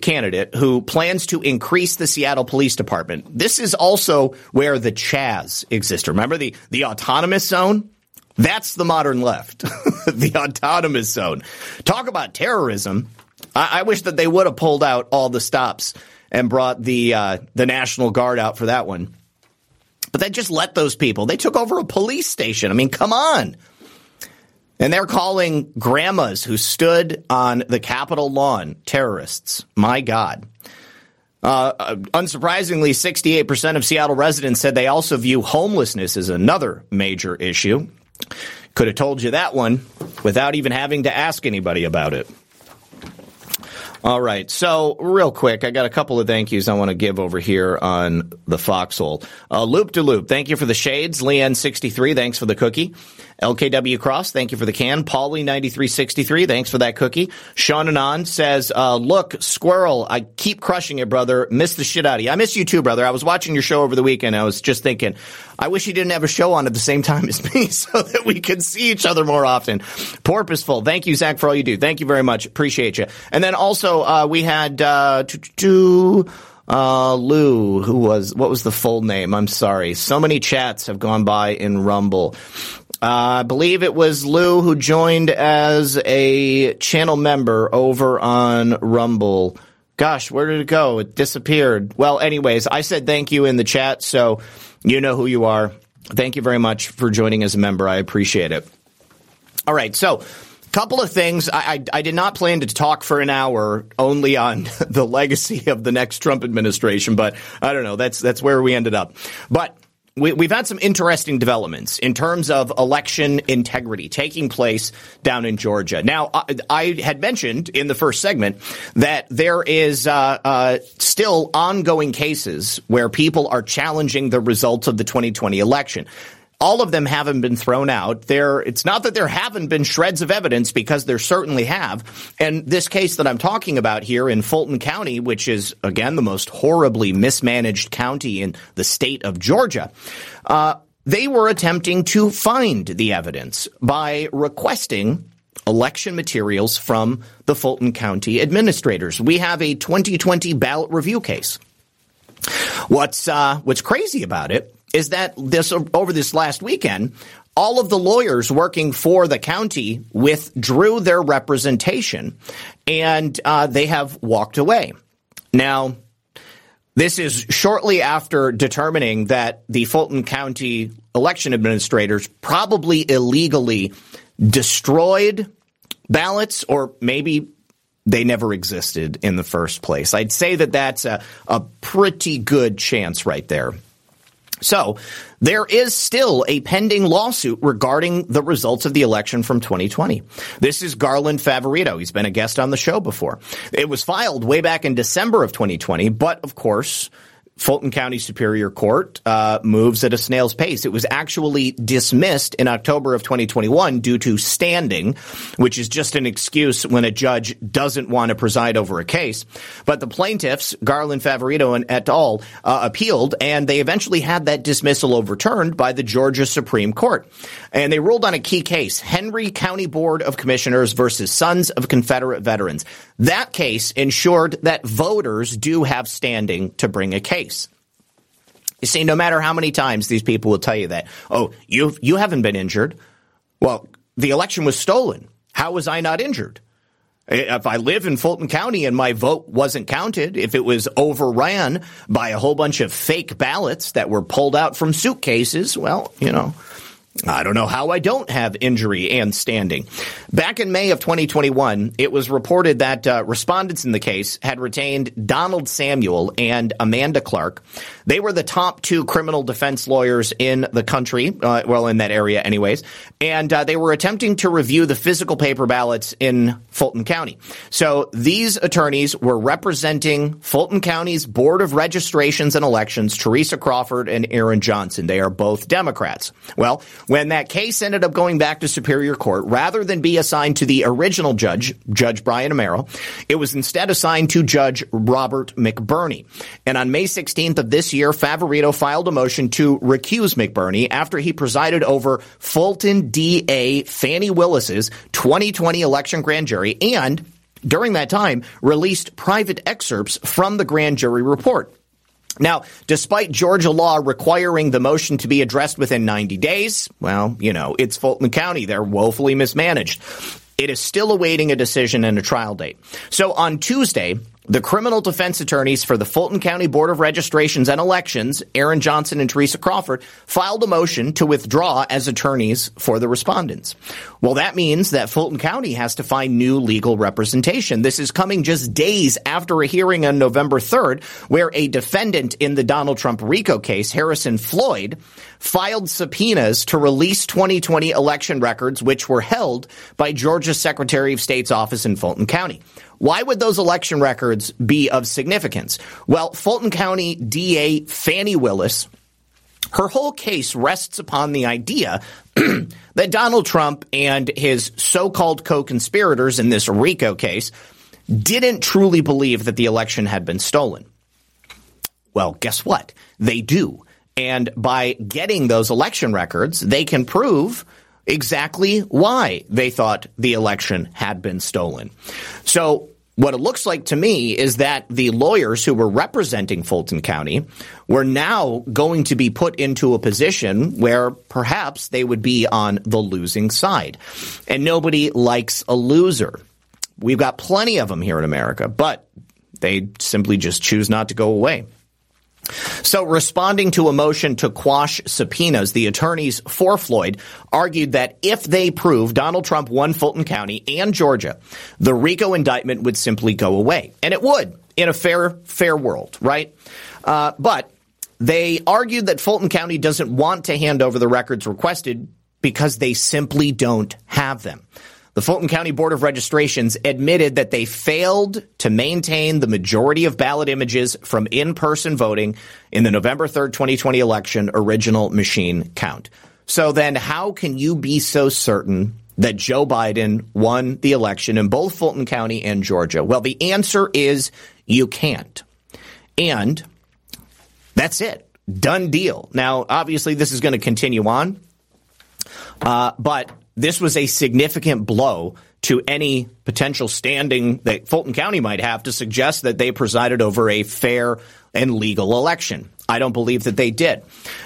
candidate who plans to increase the Seattle Police Department. This is also where the Chaz exists. Remember the, the autonomous zone? That's the modern left, the autonomous zone. Talk about terrorism. I, I, wish that they would have pulled out all the stops and brought the uh, the National Guard out for that one. But they just let those people. They took over a police station. I mean, come on. And they're calling grandmas who stood on the Capitol lawn terrorists. My God. Uh, unsurprisingly, 68% of Seattle residents said they also view homelessness as another major issue. Could have told you that one without even having to ask anybody about it. All right. So, real quick, I got a couple of thank yous I want to give over here on the foxhole. Uh, loop to loop. Thank you for the shades. Leanne63, thanks for the cookie. LKW Cross, thank you for the can. Paulie9363, thanks for that cookie. Sean Anon says, uh, look, Squirrel, I keep crushing it, brother. Miss the shit out of you. I miss you too, brother. I was watching your show over the weekend. I was just thinking, I wish you didn't have a show on at the same time as me so that we could see each other more often. Porpoiseful. Thank you, Zak, for all you do. Thank you very much. Appreciate you. And then also, uh, we had, uh, uh, Lou, who was, what was the full name? I'm sorry. So many chats have gone by in Rumble. Uh, I believe it was Lou who joined as a channel member over on Rumble. Gosh, where did it go? It disappeared. Well, anyways, I said thank you in the chat, so you know who you are. Thank you very much for joining as a member. I appreciate it. All right, so couple of things. I, I, I, did not plan to talk for an hour only on the legacy of the next Trump administration, but I don't know. That's that's where we ended up. But we, have had some interesting developments in terms of election integrity taking place down in Georgia. Now, I, I had mentioned in the first segment that there is uh, uh, still ongoing cases where people are challenging the results of the 2020 election all of them haven't been thrown out. There, it's not that there haven't been shreds of evidence because there certainly have. And this case that I'm talking about here in Fulton County, which is again the most horribly mismanaged county in the state of Georgia, uh, they were attempting to find the evidence by requesting election materials from the Fulton County administrators. We have a 2020 ballot review case. What's uh, what's crazy about it is that this over this last weekend, all of the lawyers working for the county withdrew their representation, and uh, they have walked away. Now, this is shortly after determining that the Fulton County election administrators probably illegally destroyed ballots, or maybe they never existed in the first place. I'd say that that's a, a pretty good chance right there. So there is still a pending lawsuit regarding the results of the election from 2020. This is Garland Favorito. He's been a guest on the show before. It was filed way back in December of 2020, but of course, Fulton County Superior Court uh, moves at a snail's pace. It was actually dismissed in October of 2021 due to standing, which is just an excuse when a judge doesn't want to preside over a case. But the plaintiffs, Garland Favorito and et al., uh, appealed, and they eventually had that dismissal overturned by the Georgia Supreme Court. And they ruled on a key case, Henry County Board of Commissioners versus Sons of Confederate Veterans. That case ensured that voters do have standing to bring a case. You see, no matter how many times these people will tell you that, oh, you you haven't been injured. Well, the election was stolen. How was I not injured? If I live in Fulton County and my vote wasn't counted, if it was overran by a whole bunch of fake ballots that were pulled out from suitcases, well, you know, I don't know how I don't have injury and standing. Back in May of 2021, it was reported that uh, respondents in the case had retained Donald Samuel and Amanda Clark. They were the top two criminal defense lawyers in the country, uh, well, in that area, anyways, and uh, they were attempting to review the physical paper ballots in Fulton County. So these attorneys were representing Fulton County's Board of Registrations and Elections, Teresa Crawford and Aaron Johnson. They are both Democrats. Well, when that case ended up going back to Superior Court, rather than be assigned to the original judge, Judge Brian Amero, it was instead assigned to Judge Robert McBurney. And on May 16th of this year, Favorito filed a motion to recuse McBurney after he presided over Fulton DA Fani Willis's 2020 election grand jury and during that time released private excerpts from the grand jury report. Now, despite Georgia law requiring the motion to be addressed within 90 days, well, you know, it's Fulton County. They're woefully mismanaged. It is still awaiting a decision and a trial date. So on Tuesday, the criminal defense attorneys for the Fulton County Board of Registrations and Elections, Aaron Johnson and Teresa Crawford, filed a motion to withdraw as attorneys for the respondents. Well, that means that Fulton County has to find new legal representation. This is coming just days after a hearing on November 3rd, where a defendant in the Donald Trump RICO case, Harrison Floyd, filed subpoenas to release 2020 election records, which were held by Georgia's Secretary of State's office in Fulton County. Why would those election records be of significance? Well, Fulton County DA Fani Willis her whole case rests upon the idea that Donald Trump and his so-called co-conspirators in this RICO case didn't truly believe that the election had been stolen. Well, guess what? They do. And by getting those election records, they can prove exactly why they thought the election had been stolen. So what it looks like to me is that the lawyers who were representing Fulton County were now going to be put into a position where perhaps they would be on the losing side. And nobody likes a loser. We've got plenty of them here in America, but they simply just choose not to go away. So, responding to a motion to quash subpoenas, the attorneys for Floyd argued that if they prove Donald Trump won Fulton County and Georgia, the RICO indictment would simply go away. And it would in a fair, fair world, right? Uh, but they argued that Fulton County doesn't want to hand over the records requested because they simply don't have them. The Fulton County Board of Registrations admitted that they failed to maintain the majority of ballot images from in-person voting in the November 3rd, 2020 election original machine count. So then how can you be so certain that Joe Biden won the election in both Fulton County and Georgia? Well, the answer is you can't. And that's it. Done deal. Now, obviously, this is going to continue on. Uh, but this was a significant blow to any potential standing that Fulton County might have to suggest that they presided over a fair and legal election. I don't believe that they did.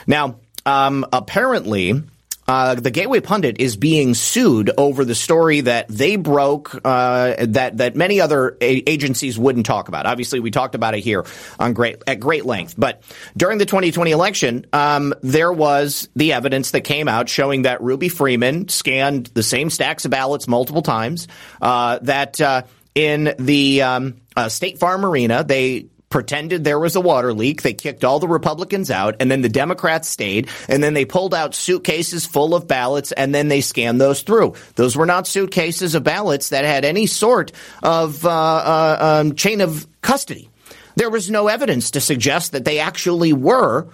Now, um, apparently, uh, the Gateway Pundit is being sued over the story that they broke uh, that that many other a- agencies wouldn't talk about. Obviously, we talked about it here on great at great length. But during the 2020 election, um, there was the evidence that came out showing that Ruby Freeman scanned the same stacks of ballots multiple times. Uh, that uh, in the um, uh, State Farm Arena, they pretended there was a water leak. They kicked all the Republicans out, and then the Democrats stayed, and then they pulled out suitcases full of ballots, and then they scanned those through. Those were not suitcases of ballots that had any sort of uh, uh, um, chain of custody. There was no evidence to suggest that they actually were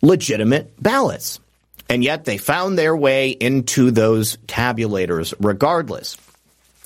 legitimate ballots. And yet they found their way into those tabulators regardless.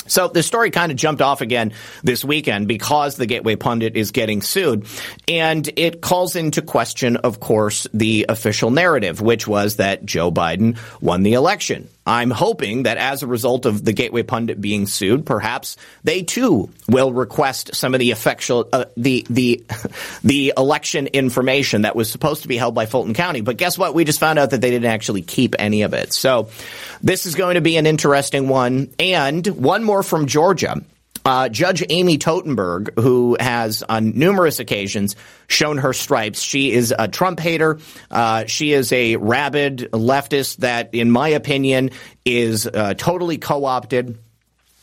So the story kind of jumped off again this weekend because the Gateway Pundit is getting sued. And it calls into question, of course, the official narrative, which was that Joe Biden won the election. I'm hoping that as a result of the Gateway Pundit being sued, perhaps they too will request some of the effectual, uh, the the the election information that was supposed to be held by Fulton County. But guess what? We just found out that they didn't actually keep any of it. So this is going to be an interesting one. And one more from Georgia. Uh, Judge Amy Totenberg, who has on numerous occasions shown her stripes, she is a Trump hater. Uh, she is a rabid leftist that, in my opinion, is uh, totally co-opted.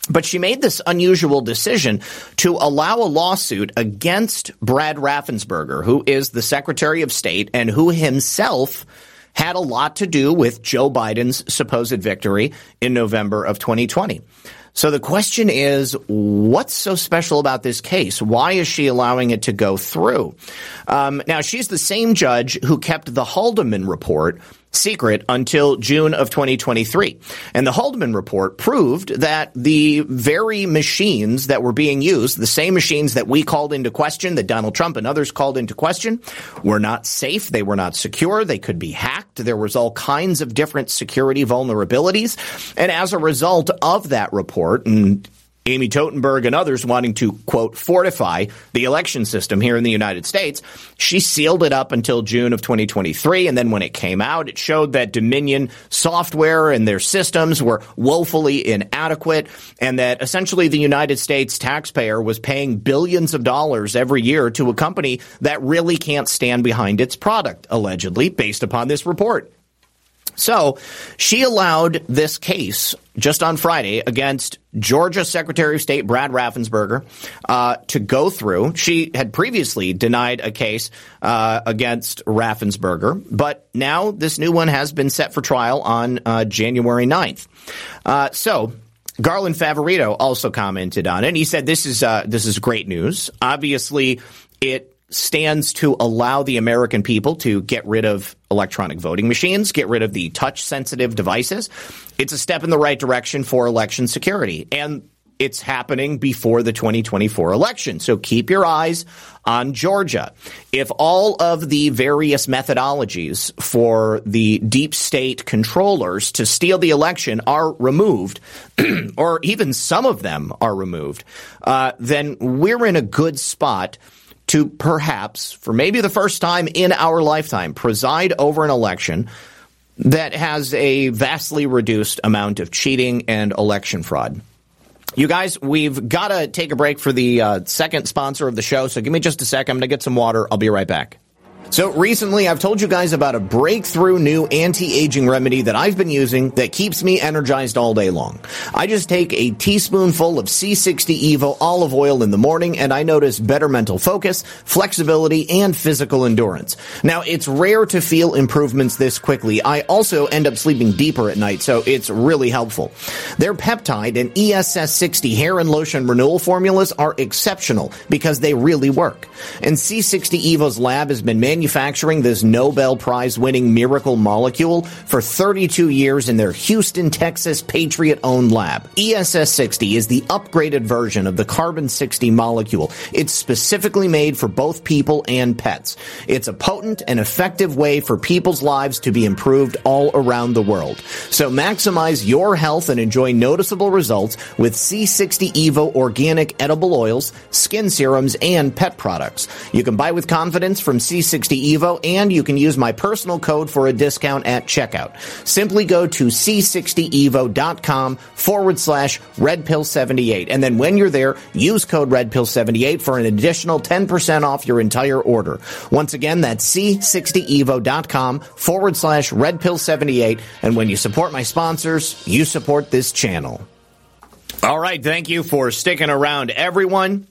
But she made this unusual decision to allow a lawsuit against Brad Raffensperger, who is the Secretary of State and who himself had a lot to do with Joe Biden's supposed victory in November of 2020. So the question is, what's so special about this case? Why is she allowing it to go through? Um, now, she's the same judge who kept the Halderman report secret until June of 2023. And the Halderman report proved that the very machines that were being used, the same machines that we called into question, that Donald Trump and others called into question, were not safe. They were not secure. They could be hacked. There was all kinds of different security vulnerabilities. And as a result of that report, and Amy Totenberg and others wanting to, quote, fortify the election system here in the United States. She sealed it up until June of 2023. And then when it came out, it showed that Dominion software and their systems were woefully inadequate and that essentially the United States taxpayer was paying billions of dollars every year to a company that really can't stand behind its product, allegedly, based upon this report. So she allowed this case just on Friday against Georgia Secretary of State Brad Raffensperger uh, to go through. She had previously denied a case uh, against Raffensperger, but now this new one has been set for trial on uh, January 9th. Uh, so Garland Favorito also commented on it. And he said, "This is uh, this is great news. Obviously, it stands to allow the American people to get rid of electronic voting machines, get rid of the touch sensitive devices. It's a step in the right direction for election security. And it's happening before the 2024 election. So keep your eyes on Georgia. If all of the various methodologies for the deep state controllers to steal the election are removed, or even some of them are removed, uh, then we're in a good spot to perhaps, for maybe the first time in our lifetime, preside over an election that has a vastly reduced amount of cheating and election fraud. You guys, we've got to take a break for the uh, second sponsor of the show, so give me just a sec. I'm going to get some water. I'll be right back. So recently I've told you guys about a breakthrough new anti-aging remedy that I've been using that keeps me energized all day long. I just take a teaspoonful of C60 Evo olive oil in the morning and I notice better mental focus, flexibility, and physical endurance. Now it's rare to feel improvements this quickly. I also end up sleeping deeper at night, so it's really helpful. Their peptide and ESS60 hair and lotion renewal formulas are exceptional because they really work. And C60 Evo's lab has been manufactured manufacturing this Nobel Prize winning miracle molecule for 32 years in their Houston, Texas Patriot owned lab. ESS 60 is the upgraded version of the carbon 60 molecule. It's specifically made for both people and pets. It's a potent and effective way for people's lives to be improved all around the world. So maximize your health and enjoy noticeable results with C60 Evo organic edible oils, skin serums, and pet products. You can buy with confidence from C60 Evo, and you can use my personal code for a discount at checkout. Simply go to c60evo.com forward slash redpill78. And then when you're there, use code redpill78 for an additional 10% off your entire order. Once again, that's c60evo.com forward slash redpill78. And when you support my sponsors, you support this channel. All right. Thank you for sticking around, everyone.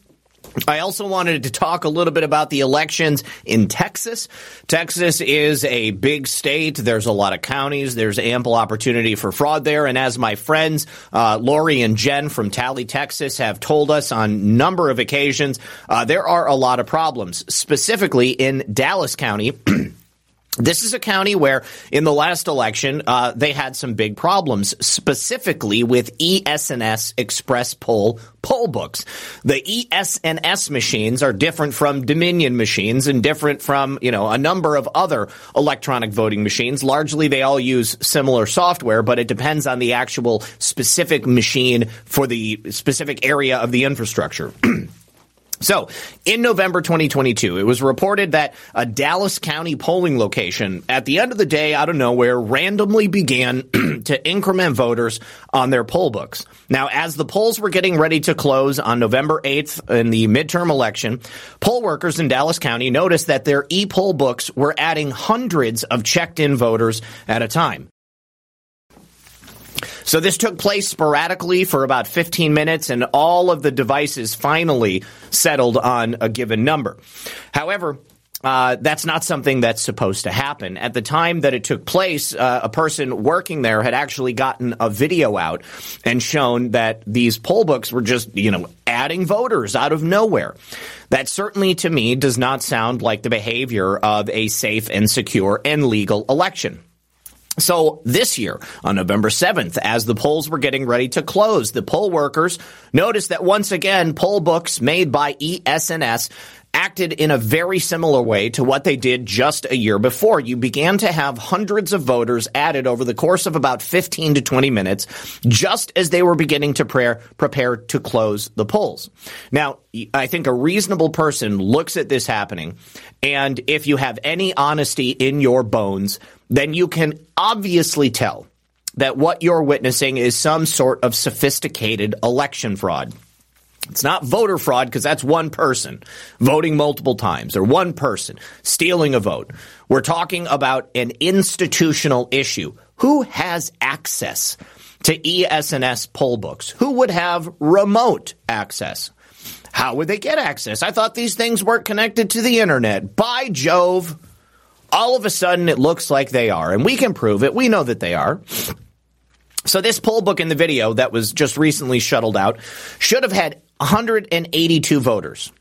I also wanted to talk a little bit about the elections in Texas. Texas is a big state. There's a lot of counties. There's ample opportunity for fraud there. And as my friends, uh, Lori and Jen from Tally, Texas have told us on number of occasions, uh, there are a lot of problems, specifically in Dallas County. This is a county where, in the last election, uh, they had some big problems, specifically with ES&S Express Poll poll books. The ES&S machines are different from Dominion machines and different from, you know, a number of other electronic voting machines. Largely, they all use similar software, but it depends on the actual specific machine for the specific area of the infrastructure. So, in November 2022, it was reported that a Dallas County polling location at the end of the day out of nowhere randomly began to increment voters on their poll books. Now, as the polls were getting ready to close on November 8th in the midterm election, poll workers in Dallas County noticed that their e-poll books were adding hundreds of checked in voters at a time. So this took place sporadically for about 15 minutes and all of the devices finally settled on a given number. However, uh, that's not something that's supposed to happen. At the time that it took place, uh, a person working there had actually gotten a video out and shown that these poll books were just, you know, adding voters out of nowhere. That certainly to me does not sound like the behavior of a safe and secure and legal election. So this year, on November 7th, as the polls were getting ready to close, the poll workers noticed that once again, poll books made by ES&S acted in a very similar way to what they did just a year before. You began to have hundreds of voters added over the course of about 15 to 20 minutes, just as they were beginning to prepare, prepare to close the polls. Now, I think a reasonable person looks at this happening, and if you have any honesty in your bones, then you can obviously tell that what you're witnessing is some sort of sophisticated election fraud. It's not voter fraud because that's one person voting multiple times or one person stealing a vote. We're talking about an institutional issue. Who has access to ES&S poll books? Who would have remote access? How would they get access? I thought these things weren't connected to the internet. By Jove all of a sudden it looks like they are, and we can prove it. We know that they are. So this poll book in the video that was just recently shuttled out should have had 182 voters.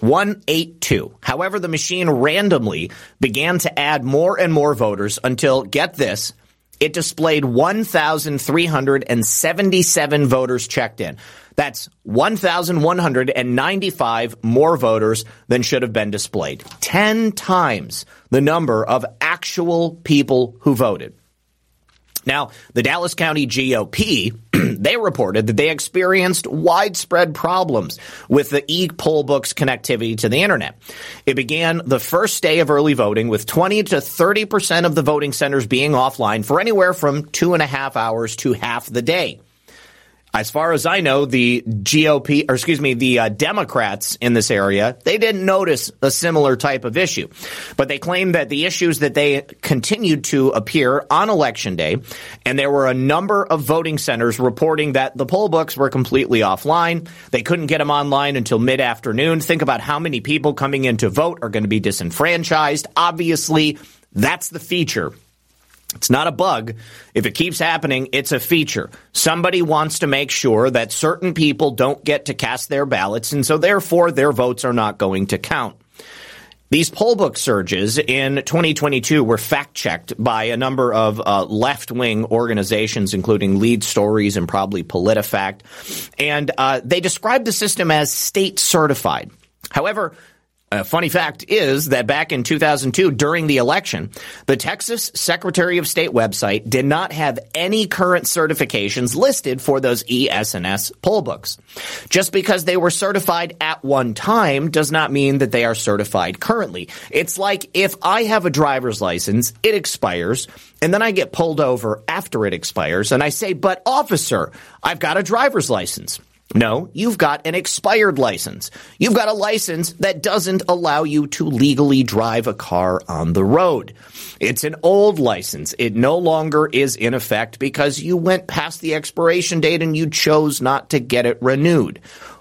182. However, the machine randomly began to add more and more voters until, get this, it displayed 1,377 voters checked in. That's 1,195 more voters than should have been displayed. 10 times the number of actual people who voted. Now, the Dallas County GOP, they reported that they experienced widespread problems with the e-poll book's connectivity to the internet. It began the first day of early voting with 20 to 30 percent of the voting centers being offline for anywhere from two and a half hours to half the day. As far as I know, the GOP, or excuse me, the uh, Democrats in this area, they didn't notice a similar type of issue. But they claim that the issues that they continued to appear on election day, and there were a number of voting centers reporting that the poll books were completely offline. They couldn't get them online until mid afternoon. Think about how many people coming in to vote are going to be disenfranchised. Obviously, that's the feature it's not a bug. If it keeps happening, it's a feature. Somebody wants to make sure that certain people don't get to cast their ballots, and so therefore their votes are not going to count. These poll book surges in 2022 were fact checked by a number of uh, left wing organizations, including Lead Stories and probably PolitiFact. And uh, they described the system as state certified. However, a funny fact is that back in 2002, during the election, the Texas Secretary of State website did not have any current certifications listed for those ES&S poll books. Just because they were certified at one time does not mean that they are certified currently. It's like if I have a driver's license, it expires, and then I get pulled over after it expires, and I say, but officer, I've got a driver's license. No, you've got an expired license. You've got a license that doesn't allow you to legally drive a car on the road. It's an old license. It no longer is in effect because you went past the expiration date and you chose not to get it renewed.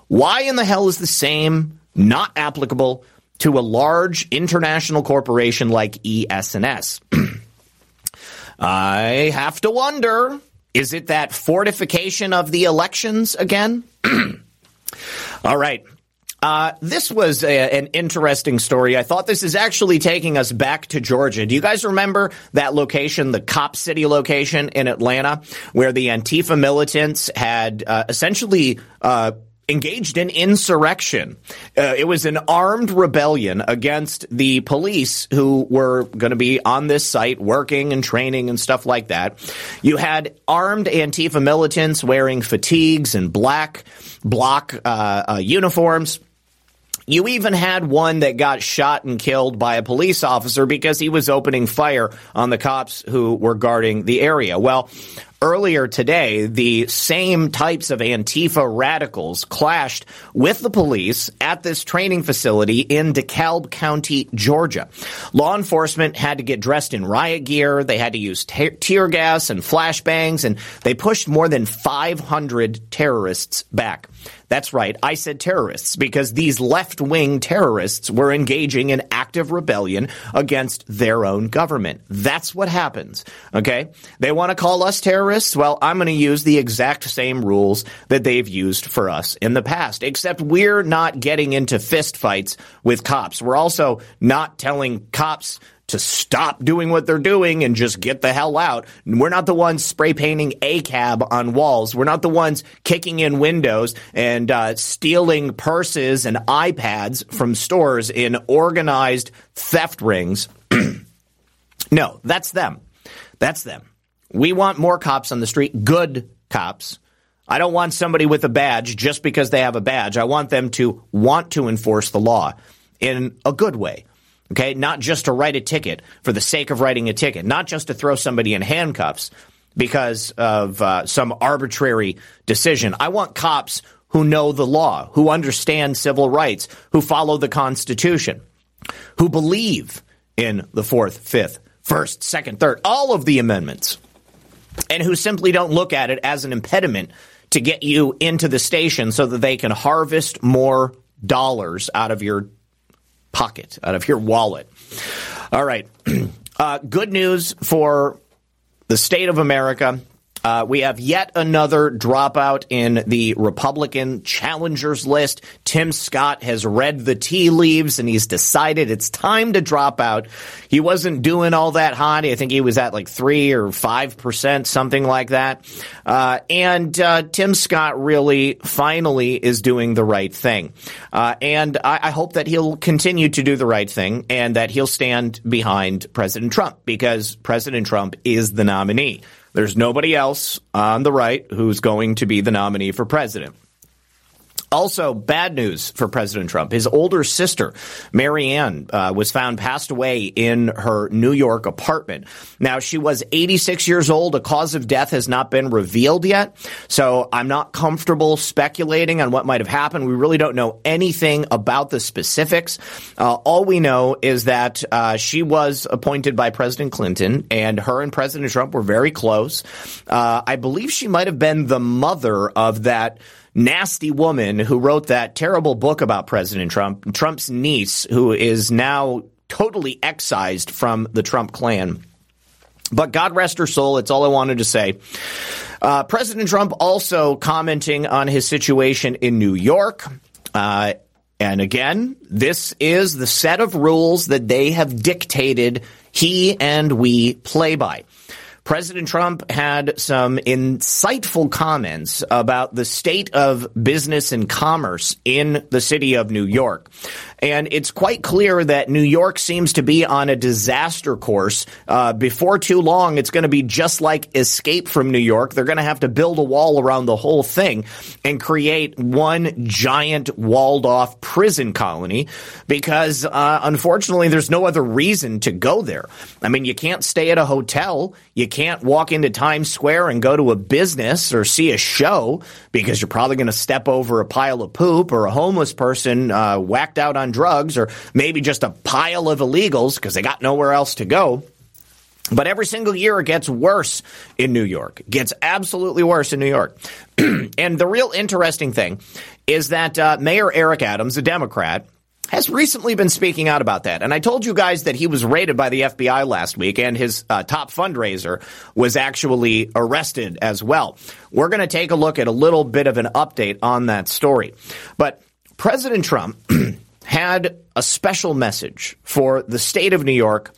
Why in the hell is the same not applicable to a large international corporation like ES&S? I have to wonder. Is it that fortification of the elections again? All right. Uh, this was a, an interesting story. I thought this is actually taking us back to Georgia. Do you guys remember that location, the Cop City location in Atlanta, where the Antifa militants had uh, essentially uh, engaged in insurrection. Uh, it was an armed rebellion against the police who were going to be on this site working and training and stuff like that. You had armed Antifa militants wearing fatigues and black bloc uh, uh, uniforms. You even had one that got shot and killed by a police officer because he was opening fire on the cops who were guarding the area. Well, Earlier today, the same types of Antifa radicals clashed with the police at this training facility in DeKalb County, Georgia. Law enforcement had to get dressed in riot gear. They had to use te- tear gas and flashbangs, and they pushed more than 500 terrorists back. That's right. I said terrorists because these left wing terrorists were engaging in active rebellion against their own government. That's what happens. Okay. They want to call us terrorists. Well, I'm going to use the exact same rules that they've used for us in the past, except we're not getting into fist fights with cops. We're also not telling cops to stop doing what they're doing and just get the hell out. We're not the ones spray painting a cab on walls. We're not the ones kicking in windows and uh, stealing purses and iPads from stores in organized theft rings. no, that's them. That's them. We want more cops on the street, good cops. I don't want somebody with a badge just because they have a badge. I want them to want to enforce the law in a good way Okay, not just to write a ticket for the sake of writing a ticket, not just to throw somebody in handcuffs because of uh, some arbitrary decision. I want cops who know the law, who understand civil rights, who follow the Constitution, who believe in the fourth, fifth, first, second, third, all of the amendments, and who simply don't look at it as an impediment to get you into the station so that they can harvest more dollars out of your pocket, out of your wallet. All right. Uh, good news for the state of America. Uh, we have yet another dropout in the Republican challengers list. Tim Scott has read the tea leaves and he's decided it's time to drop out. He wasn't doing all that hot. I think he was at like three or five percent, something like that. Uh, and uh, Tim Scott really finally is doing the right thing. Uh, and I, I hope that he'll continue to do the right thing and that he'll stand behind President Trump because President Trump is the nominee. There's nobody else on the right who's going to be the nominee for president. Also, bad news for President Trump. His older sister, Maryanne, uh, was found passed away in her New York apartment. Now, she was 86 years old. A cause of death has not been revealed yet. So I'm not comfortable speculating on what might have happened. We really don't know anything about the specifics. Uh, all we know is that uh, she was appointed by President Clinton, and her and President Trump were very close. Uh, I believe she might have been the mother of that nasty woman who wrote that terrible book about President Trump, Trump's niece, who is now totally excised from the Trump clan. But God rest her soul. It's all I wanted to say. Uh, President Trump also commenting on his situation in New York. Uh, and again, this is the set of rules that they have dictated he and we play by. President Trump had some insightful comments about the state of business and commerce in the city of New York. And it's quite clear that New York seems to be on a disaster course. Uh, before too long, it's going to be just like Escape from New York. They're going to have to build a wall around the whole thing and create one giant walled off prison colony because, uh, unfortunately, there's no other reason to go there. I mean, you can't stay at a hotel. You can't walk into Times Square and go to a business or see a show because you're probably going to step over a pile of poop or a homeless person uh, whacked out on drugs or maybe just a pile of illegals because they got nowhere else to go. But every single year it gets worse in New York. It gets absolutely worse in New York. and the real interesting thing is that uh, Mayor Eric Adams, a Democrat, has recently been speaking out about that. And I told you guys that he was raided by the FBI last week and his uh, top fundraiser was actually arrested as well. We're going to take a look at a little bit of an update on that story. But President Trump had a special message for the state of New York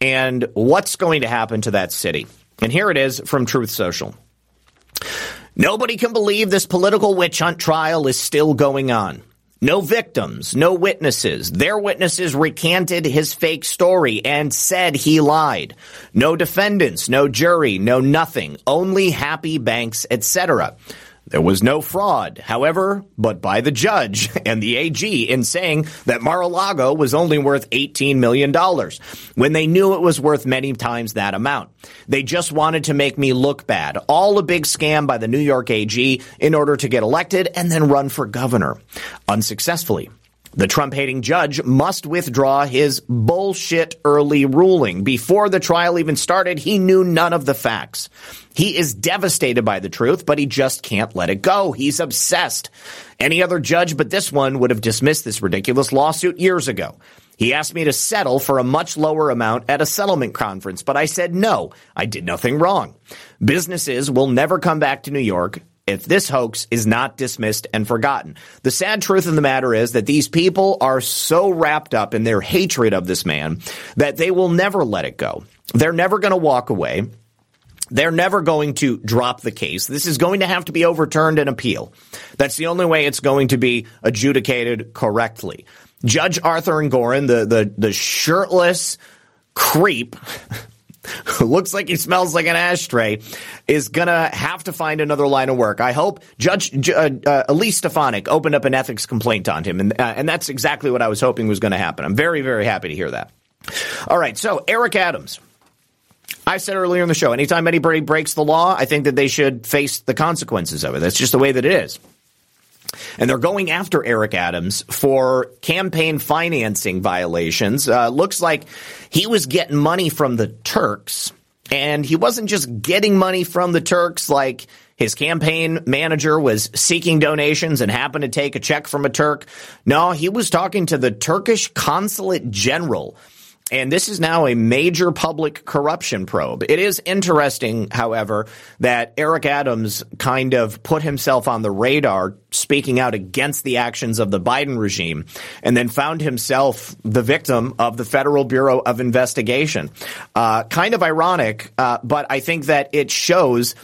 and what's going to happen to that city. And here it is from Truth Social. Nobody can believe this political witch hunt trial is still going on. No victims, no witnesses. Their witnesses recanted his fake story and said he lied. No defendants, no jury, no nothing. Only happy banks, etc. There was no fraud, however, but by the judge and the AG in saying that Mar-a-Lago was only worth $18 million when they knew it was worth many times that amount. They just wanted to make me look bad. All a big scam by the New York AG in order to get elected and then run for governor. Unsuccessfully. The Trump hating judge must withdraw his bullshit early ruling. Before the trial even started, he knew none of the facts. He is devastated by the truth, but he just can't let it go. He's obsessed. Any other judge but this one would have dismissed this ridiculous lawsuit years ago. He asked me to settle for a much lower amount at a settlement conference, but I said no. I did nothing wrong. Businesses will never come back to New York if this hoax is not dismissed and forgotten. The sad truth of the matter is that these people are so wrapped up in their hatred of this man that they will never let it go. They're never going to walk away. They're never going to drop the case. This is going to have to be overturned and appeal. That's the only way it's going to be adjudicated correctly. Judge Arthur Engoron, the, the, the shirtless creep looks like he smells like an ashtray, is going to have to find another line of work. I hope Judge uh, uh, Elise Stefanik opened up an ethics complaint on him, and, uh, and that's exactly what I was hoping was going to happen. I'm very, very happy to hear that. All right, so Eric Adams. I said earlier in the show, anytime anybody breaks the law, I think that they should face the consequences of it. That's just the way that it is. And they're going after Eric Adams for campaign financing violations. Uh, looks like he was getting money from the Turks. And he wasn't just getting money from the Turks like his campaign manager was seeking donations and happened to take a check from a Turk. No, he was talking to the Turkish consulate general And this is now a major public corruption probe. It is interesting, however, that Eric Adams kind of put himself on the radar speaking out against the actions of the Biden regime and then found himself the victim of the Federal Bureau of Investigation. Uh, kind of ironic, uh, but I think that it shows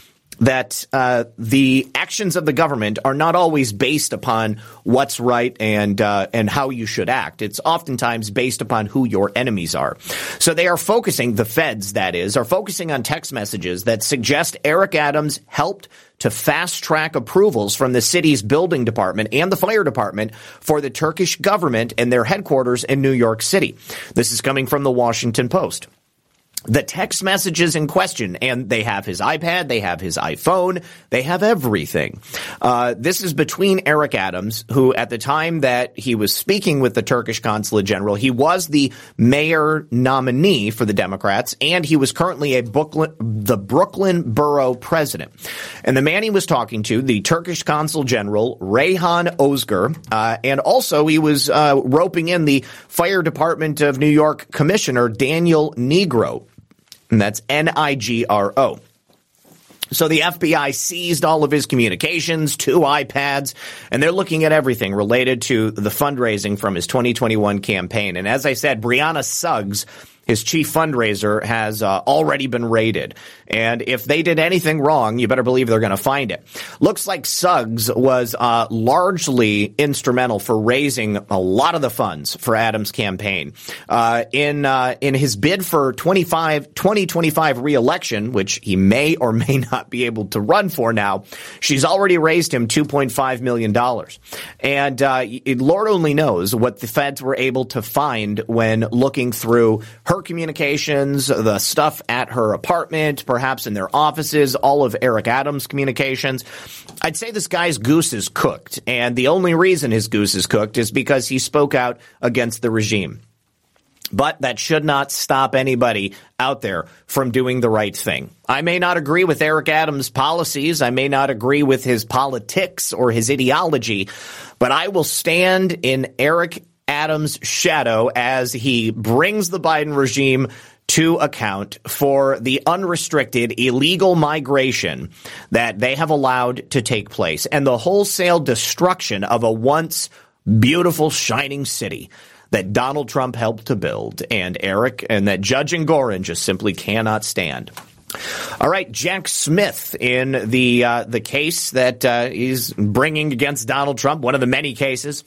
that uh, the actions of the government are not always based upon what's right and uh, and how you should act. It's oftentimes based upon who your enemies are. So they are focusing the feds, that is, are focusing on text messages that suggest Eric Adams helped to fast track approvals from the city's building department and the fire department for the Turkish government and their headquarters in New York City. This is coming from the Washington Post the text messages in question, and they have his iPad, they have his iPhone, they have everything. Uh, this is between Eric Adams, who at the time that he was speaking with the Turkish consulate general, he was the mayor nominee for the Democrats, and he was currently a Brooklyn, the Brooklyn borough president. And the man he was talking to, the Turkish consul general Reyhan Ozgur, uh, and also he was uh, roping in the fire department of New York commissioner Daniel Nigro and that's N I G R O. So the FBI seized all of his communications, two iPads, and they're looking at everything related to the fundraising from his 2021 campaign. And as I said, Brianna Suggs his chief fundraiser has uh, already been raided. And if they did anything wrong, you better believe they're going to find it. Looks like Suggs was uh, largely instrumental for raising a lot of the funds for Adams' campaign. Uh, in uh, in his bid for 25, 2025 reelection, which he may or may not be able to run for now, she's already raised him $2.5 million. And uh, Lord only knows what the feds were able to find when looking through her communications, the stuff at her apartment, perhaps in their offices, all of Eric Adams' communications. I'd say this guy's goose is cooked. And the only reason his goose is cooked is because he spoke out against the regime. But that should not stop anybody out there from doing the right thing. I may not agree with Eric Adams' policies. I may not agree with his politics or his ideology, but I will stand in Eric Adams' shadow as he brings the Biden regime to account for the unrestricted illegal migration that they have allowed to take place and the wholesale destruction of a once beautiful, shining city that Donald Trump helped to build and Eric and that Judge Engoron just simply cannot stand. All right, Jack Smith in the uh, the case that uh, he's bringing against Donald Trump, one of the many cases.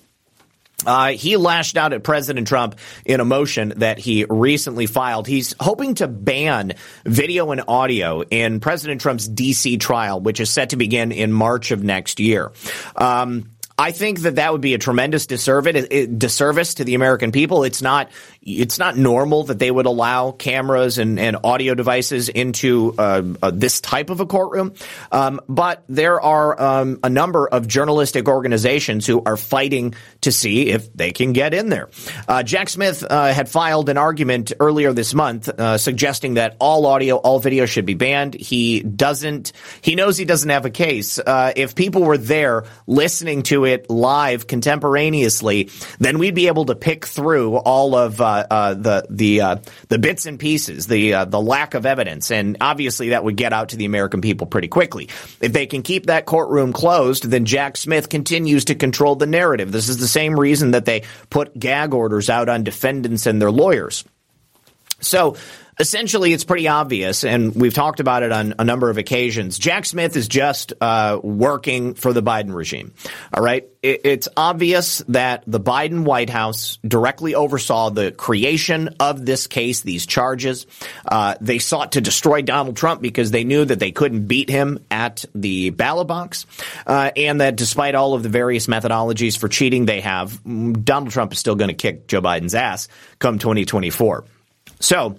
Uh, he lashed out at President Trump in a motion that he recently filed. He's hoping to ban video and audio in President Trump's D.C. trial, which is set to begin in March of next year. Um, I think that that would be a tremendous disservice, disservice to the American people. It's not it's not normal that they would allow cameras and, and audio devices into uh, uh, this type of a courtroom. Um, but there are um, a number of journalistic organizations who are fighting to see if they can get in there. Uh, Jack Smith uh, had filed an argument earlier this month uh, suggesting that all audio, all video should be banned. He doesn't. He knows he doesn't have a case. Uh, if people were there listening to it live contemporaneously, then we'd be able to pick through all of the the uh, the bits and pieces, the uh, the lack of evidence, and obviously that would get out to the American people pretty quickly. If they can keep that courtroom closed, then Jack Smith continues to control the narrative. This is the same reason that they put gag orders out on defendants and their lawyers. So essentially it's pretty obvious, and we've talked about it on a number of occasions. Jack Smith is just uh, working for the Biden regime. All right, it, it's obvious that the Biden White House directly oversaw the creation of this case, these charges. Uh, they sought to destroy Donald Trump because they knew that they couldn't beat him at the ballot box, uh, and that despite all of the various methodologies for cheating they have, Donald Trump is still going to kick Joe Biden's ass come 2024. So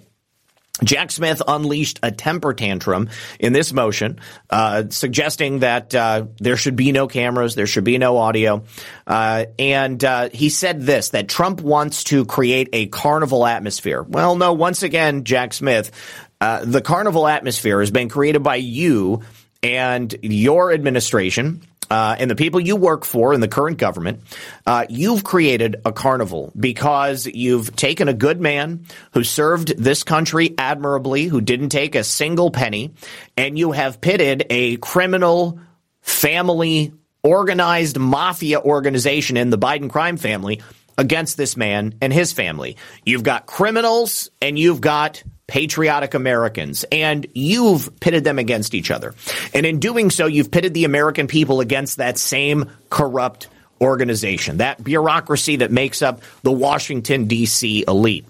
Jack Smith unleashed a temper tantrum in this motion, uh, suggesting that uh, there should be no cameras, there should be no audio, uh, and uh, he said this: that Trump wants to create a carnival atmosphere. Well, no, once again, Jack Smith, uh, the carnival atmosphere has been created by you and your administration uh, and the people you work for in the current government, uh, you've created a carnival because you've taken a good man who served this country admirably, who didn't take a single penny, and you have pitted a criminal family organized mafia organization in the Biden crime family against this man and his family. You've got criminals and you've got patriotic Americans, and you've pitted them against each other. And in doing so, you've pitted the American people against that same corrupt organization, that bureaucracy that makes up the Washington, D.C. elite.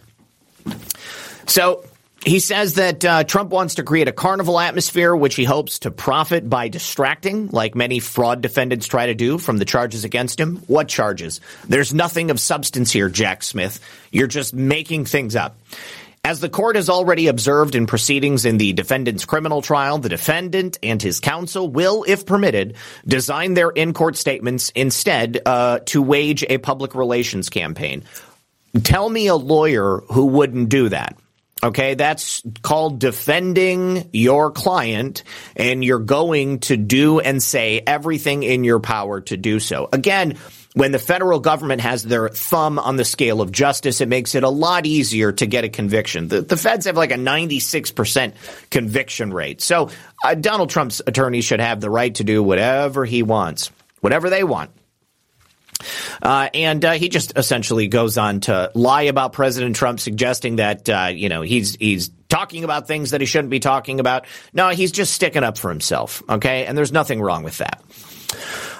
So he says that uh, Trump wants to create a carnival atmosphere, which he hopes to profit by distracting, like many fraud defendants try to do from the charges against him. What charges? There's nothing of substance here, Jack Smith. You're just making things up. As the court has already observed in proceedings in the defendant's criminal trial, the defendant and his counsel will, if permitted, design their in-court statements instead uh, to wage a public relations campaign. Tell me a lawyer who wouldn't do that. Okay, that's called defending your client, and you're going to do and say everything in your power to do so. Again, when the federal government has their thumb on the scale of justice, it makes it a lot easier to get a conviction. The, the feds have like a 96% conviction rate. So uh, Donald Trump's attorneys should have the right to do whatever he wants, whatever they want. Uh, and uh, he just essentially goes on to lie about President Trump, suggesting that uh, you know he's he's talking about things that he shouldn't be talking about. No, he's just sticking up for himself. Okay, and there's nothing wrong with that.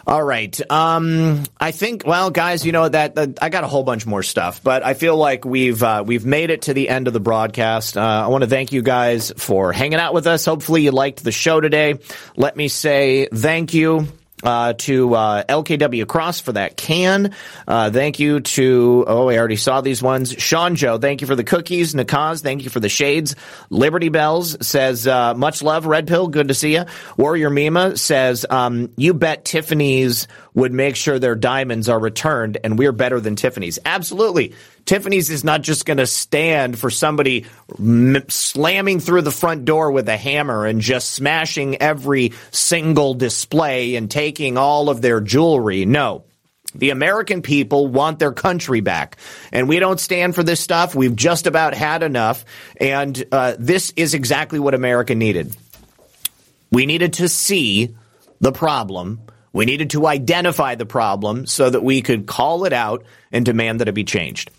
All right. Um, I think, well, guys, you know that, I got a whole bunch more stuff, but I feel like we've uh, we've made it to the end of the broadcast. Uh, I want to thank you guys for hanging out with us. Hopefully, you liked the show today. Let me say thank you uh, to uh, LKW Cross for that can. Uh, thank you to, oh, I already saw these ones. Sean Joe, thank you for the cookies. Nakaz, thank you for the shades. Liberty Bells says, uh, much love, Red Pill, good to see you. Warrior Mima says, um, you bet Tiffany's would make sure their diamonds are returned and we're better than Tiffany's. Absolutely. Tiffany's is not just going to stand for somebody m- slamming through the front door with a hammer and just smashing every single display and taking all of their jewelry. No. The American people want their country back. And we don't stand for this stuff. We've just about had enough. And uh, this is exactly what America needed. We needed to see the problem. We needed to identify the problem so that we could call it out and demand that it be changed.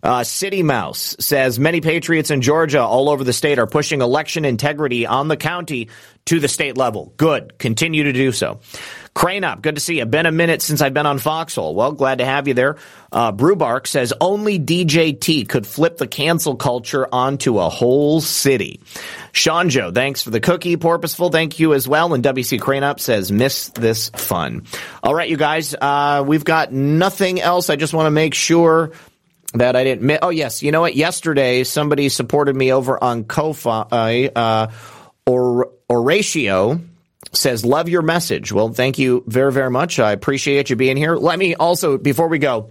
Uh, City Mouse says many patriots in Georgia all over the state are pushing election integrity on the county to the state level. Good. Continue to do so. Crane up. Good to see you. Been a minute since I've been on Foxhole. Well, glad to have you there. Uh, Brewbark says only DJT could flip the cancel culture onto a whole city. Sean Joe, thanks for the cookie. Porpoiseful, thank you as well. And WC Crane up says miss this fun. All right, you guys, uh, we've got nothing else. I just want to make sure that I didn't. Oh yes, you know what? Yesterday, somebody supported me over on Ko-fi, uh, or Oratio says, "Love your message." Well, thank you very very much. I appreciate you being here. Let me also before we go.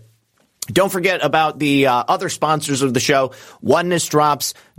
Don't forget about the uh, other sponsors of the show,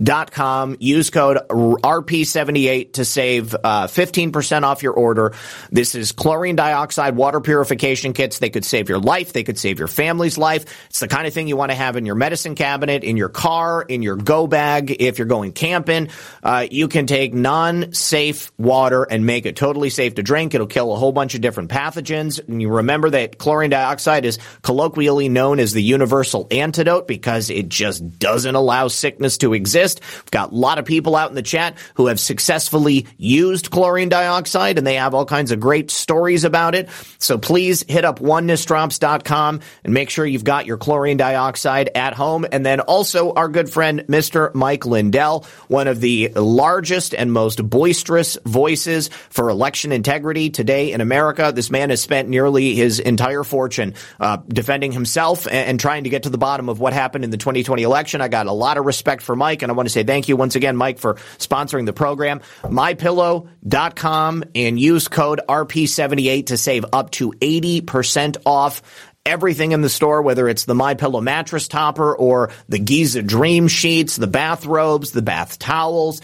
onenessdrops.com. Use code RP78 to save uh, 15% off your order. This is chlorine dioxide water purification kits. They could save your life. They could save your family's life. It's the kind of thing you want to have in your medicine cabinet, in your car, in your go bag. If you're going camping, uh, you can take non-safe water and make it totally safe to drink. It'll kill a whole bunch of different pathogens. And you remember that chlorine dioxide is colloquially known as the universal antidote because it just doesn't allow sickness to exist. We've got a lot of people out in the chat who have successfully used chlorine dioxide and they have all kinds of great stories about it. So please hit up onenessdrops.com and make sure you've got your chlorine dioxide at home. And then also our good friend, Mr. Mike Lindell, one of the largest and most boisterous voices for election integrity today in America. This man has spent nearly his entire fortune uh, defending himself and, and trying to get to the bottom of what happened in the 2020 election. I got a lot of respect for Mike, and want to say thank you once again, Mike, for sponsoring the program. MyPillow.com and use code RP78 to save up to 80% off everything in the store, whether it's the My Pillow mattress topper or the Giza Dream sheets, the bathrobes, the bath towels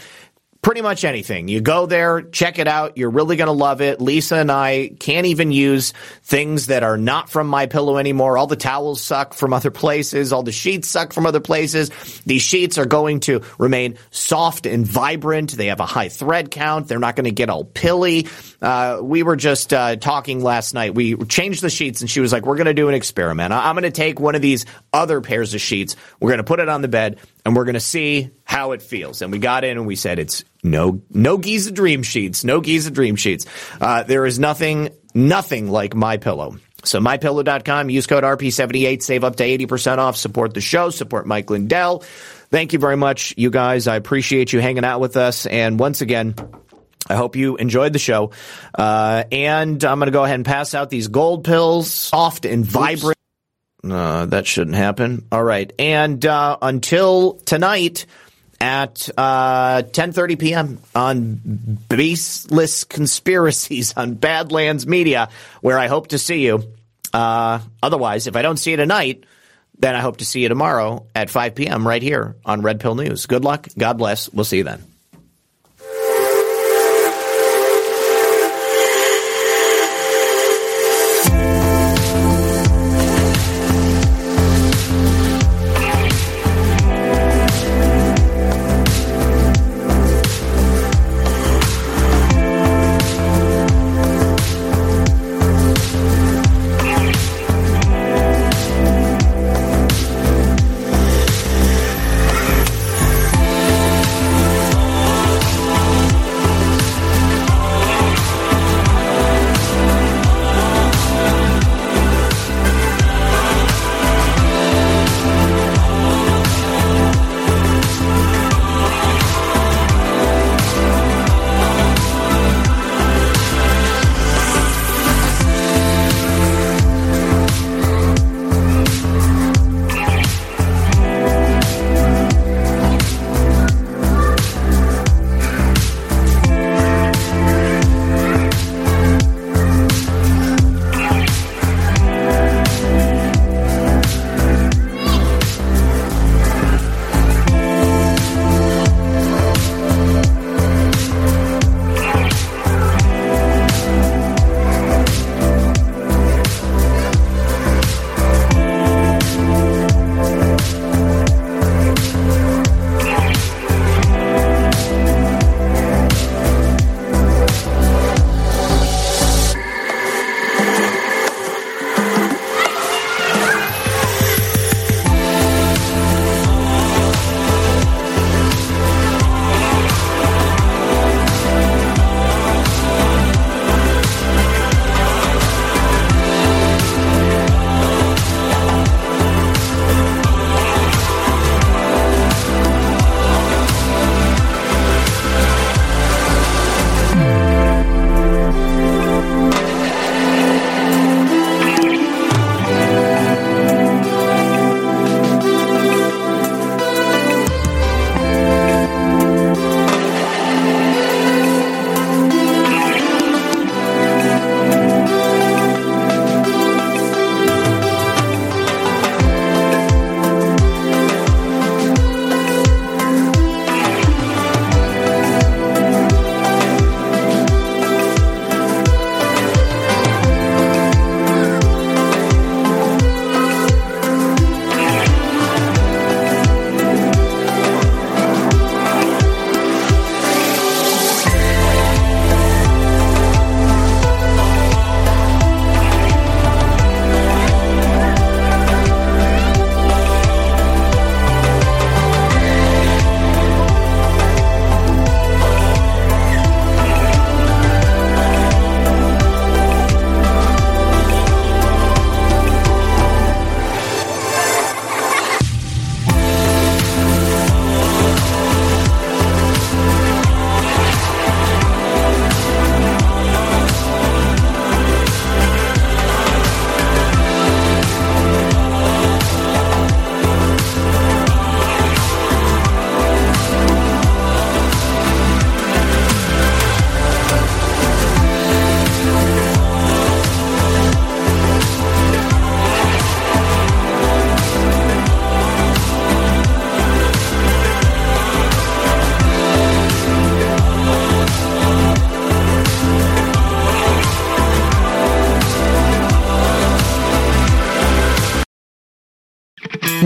pretty much anything. You go there, check it out. You're really going to love it. Lisa and I can't even use things that are not from my pillow anymore. All the towels suck from other places. All the sheets suck from other places. These sheets are going to remain soft and vibrant. They have a high thread count. They're not going to get all pilly. Uh, we were just uh, talking last night. We changed the sheets and she was like, we're going to do an experiment. I'm going to take one of these other pairs of sheets. We're going to put it on the bed and we're going to see how it feels. And we got in and we said, it's no, no Giza Dream Sheets, no Giza Dream Sheets. Uh, there is nothing, nothing like My Pillow. So mypillow.com, use code RP78, save up to 80% off, support the show, support Mike Lindell. Thank you very much, you guys. I appreciate you hanging out with us. And once again, I hope you enjoyed the show. Uh, and I'm going to go ahead and pass out these gold pills, soft and vibrant. Uh, that shouldn't happen. All right. And uh, until tonight at uh, 10:30 p.m. on Baseless Conspiracies on Badlands Media, where I hope to see you. Uh, otherwise, if I don't see you tonight, then I hope to see you tomorrow at 5 p.m. right here on Red Pill News. Good luck. God bless. We'll see you then.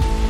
Thank you.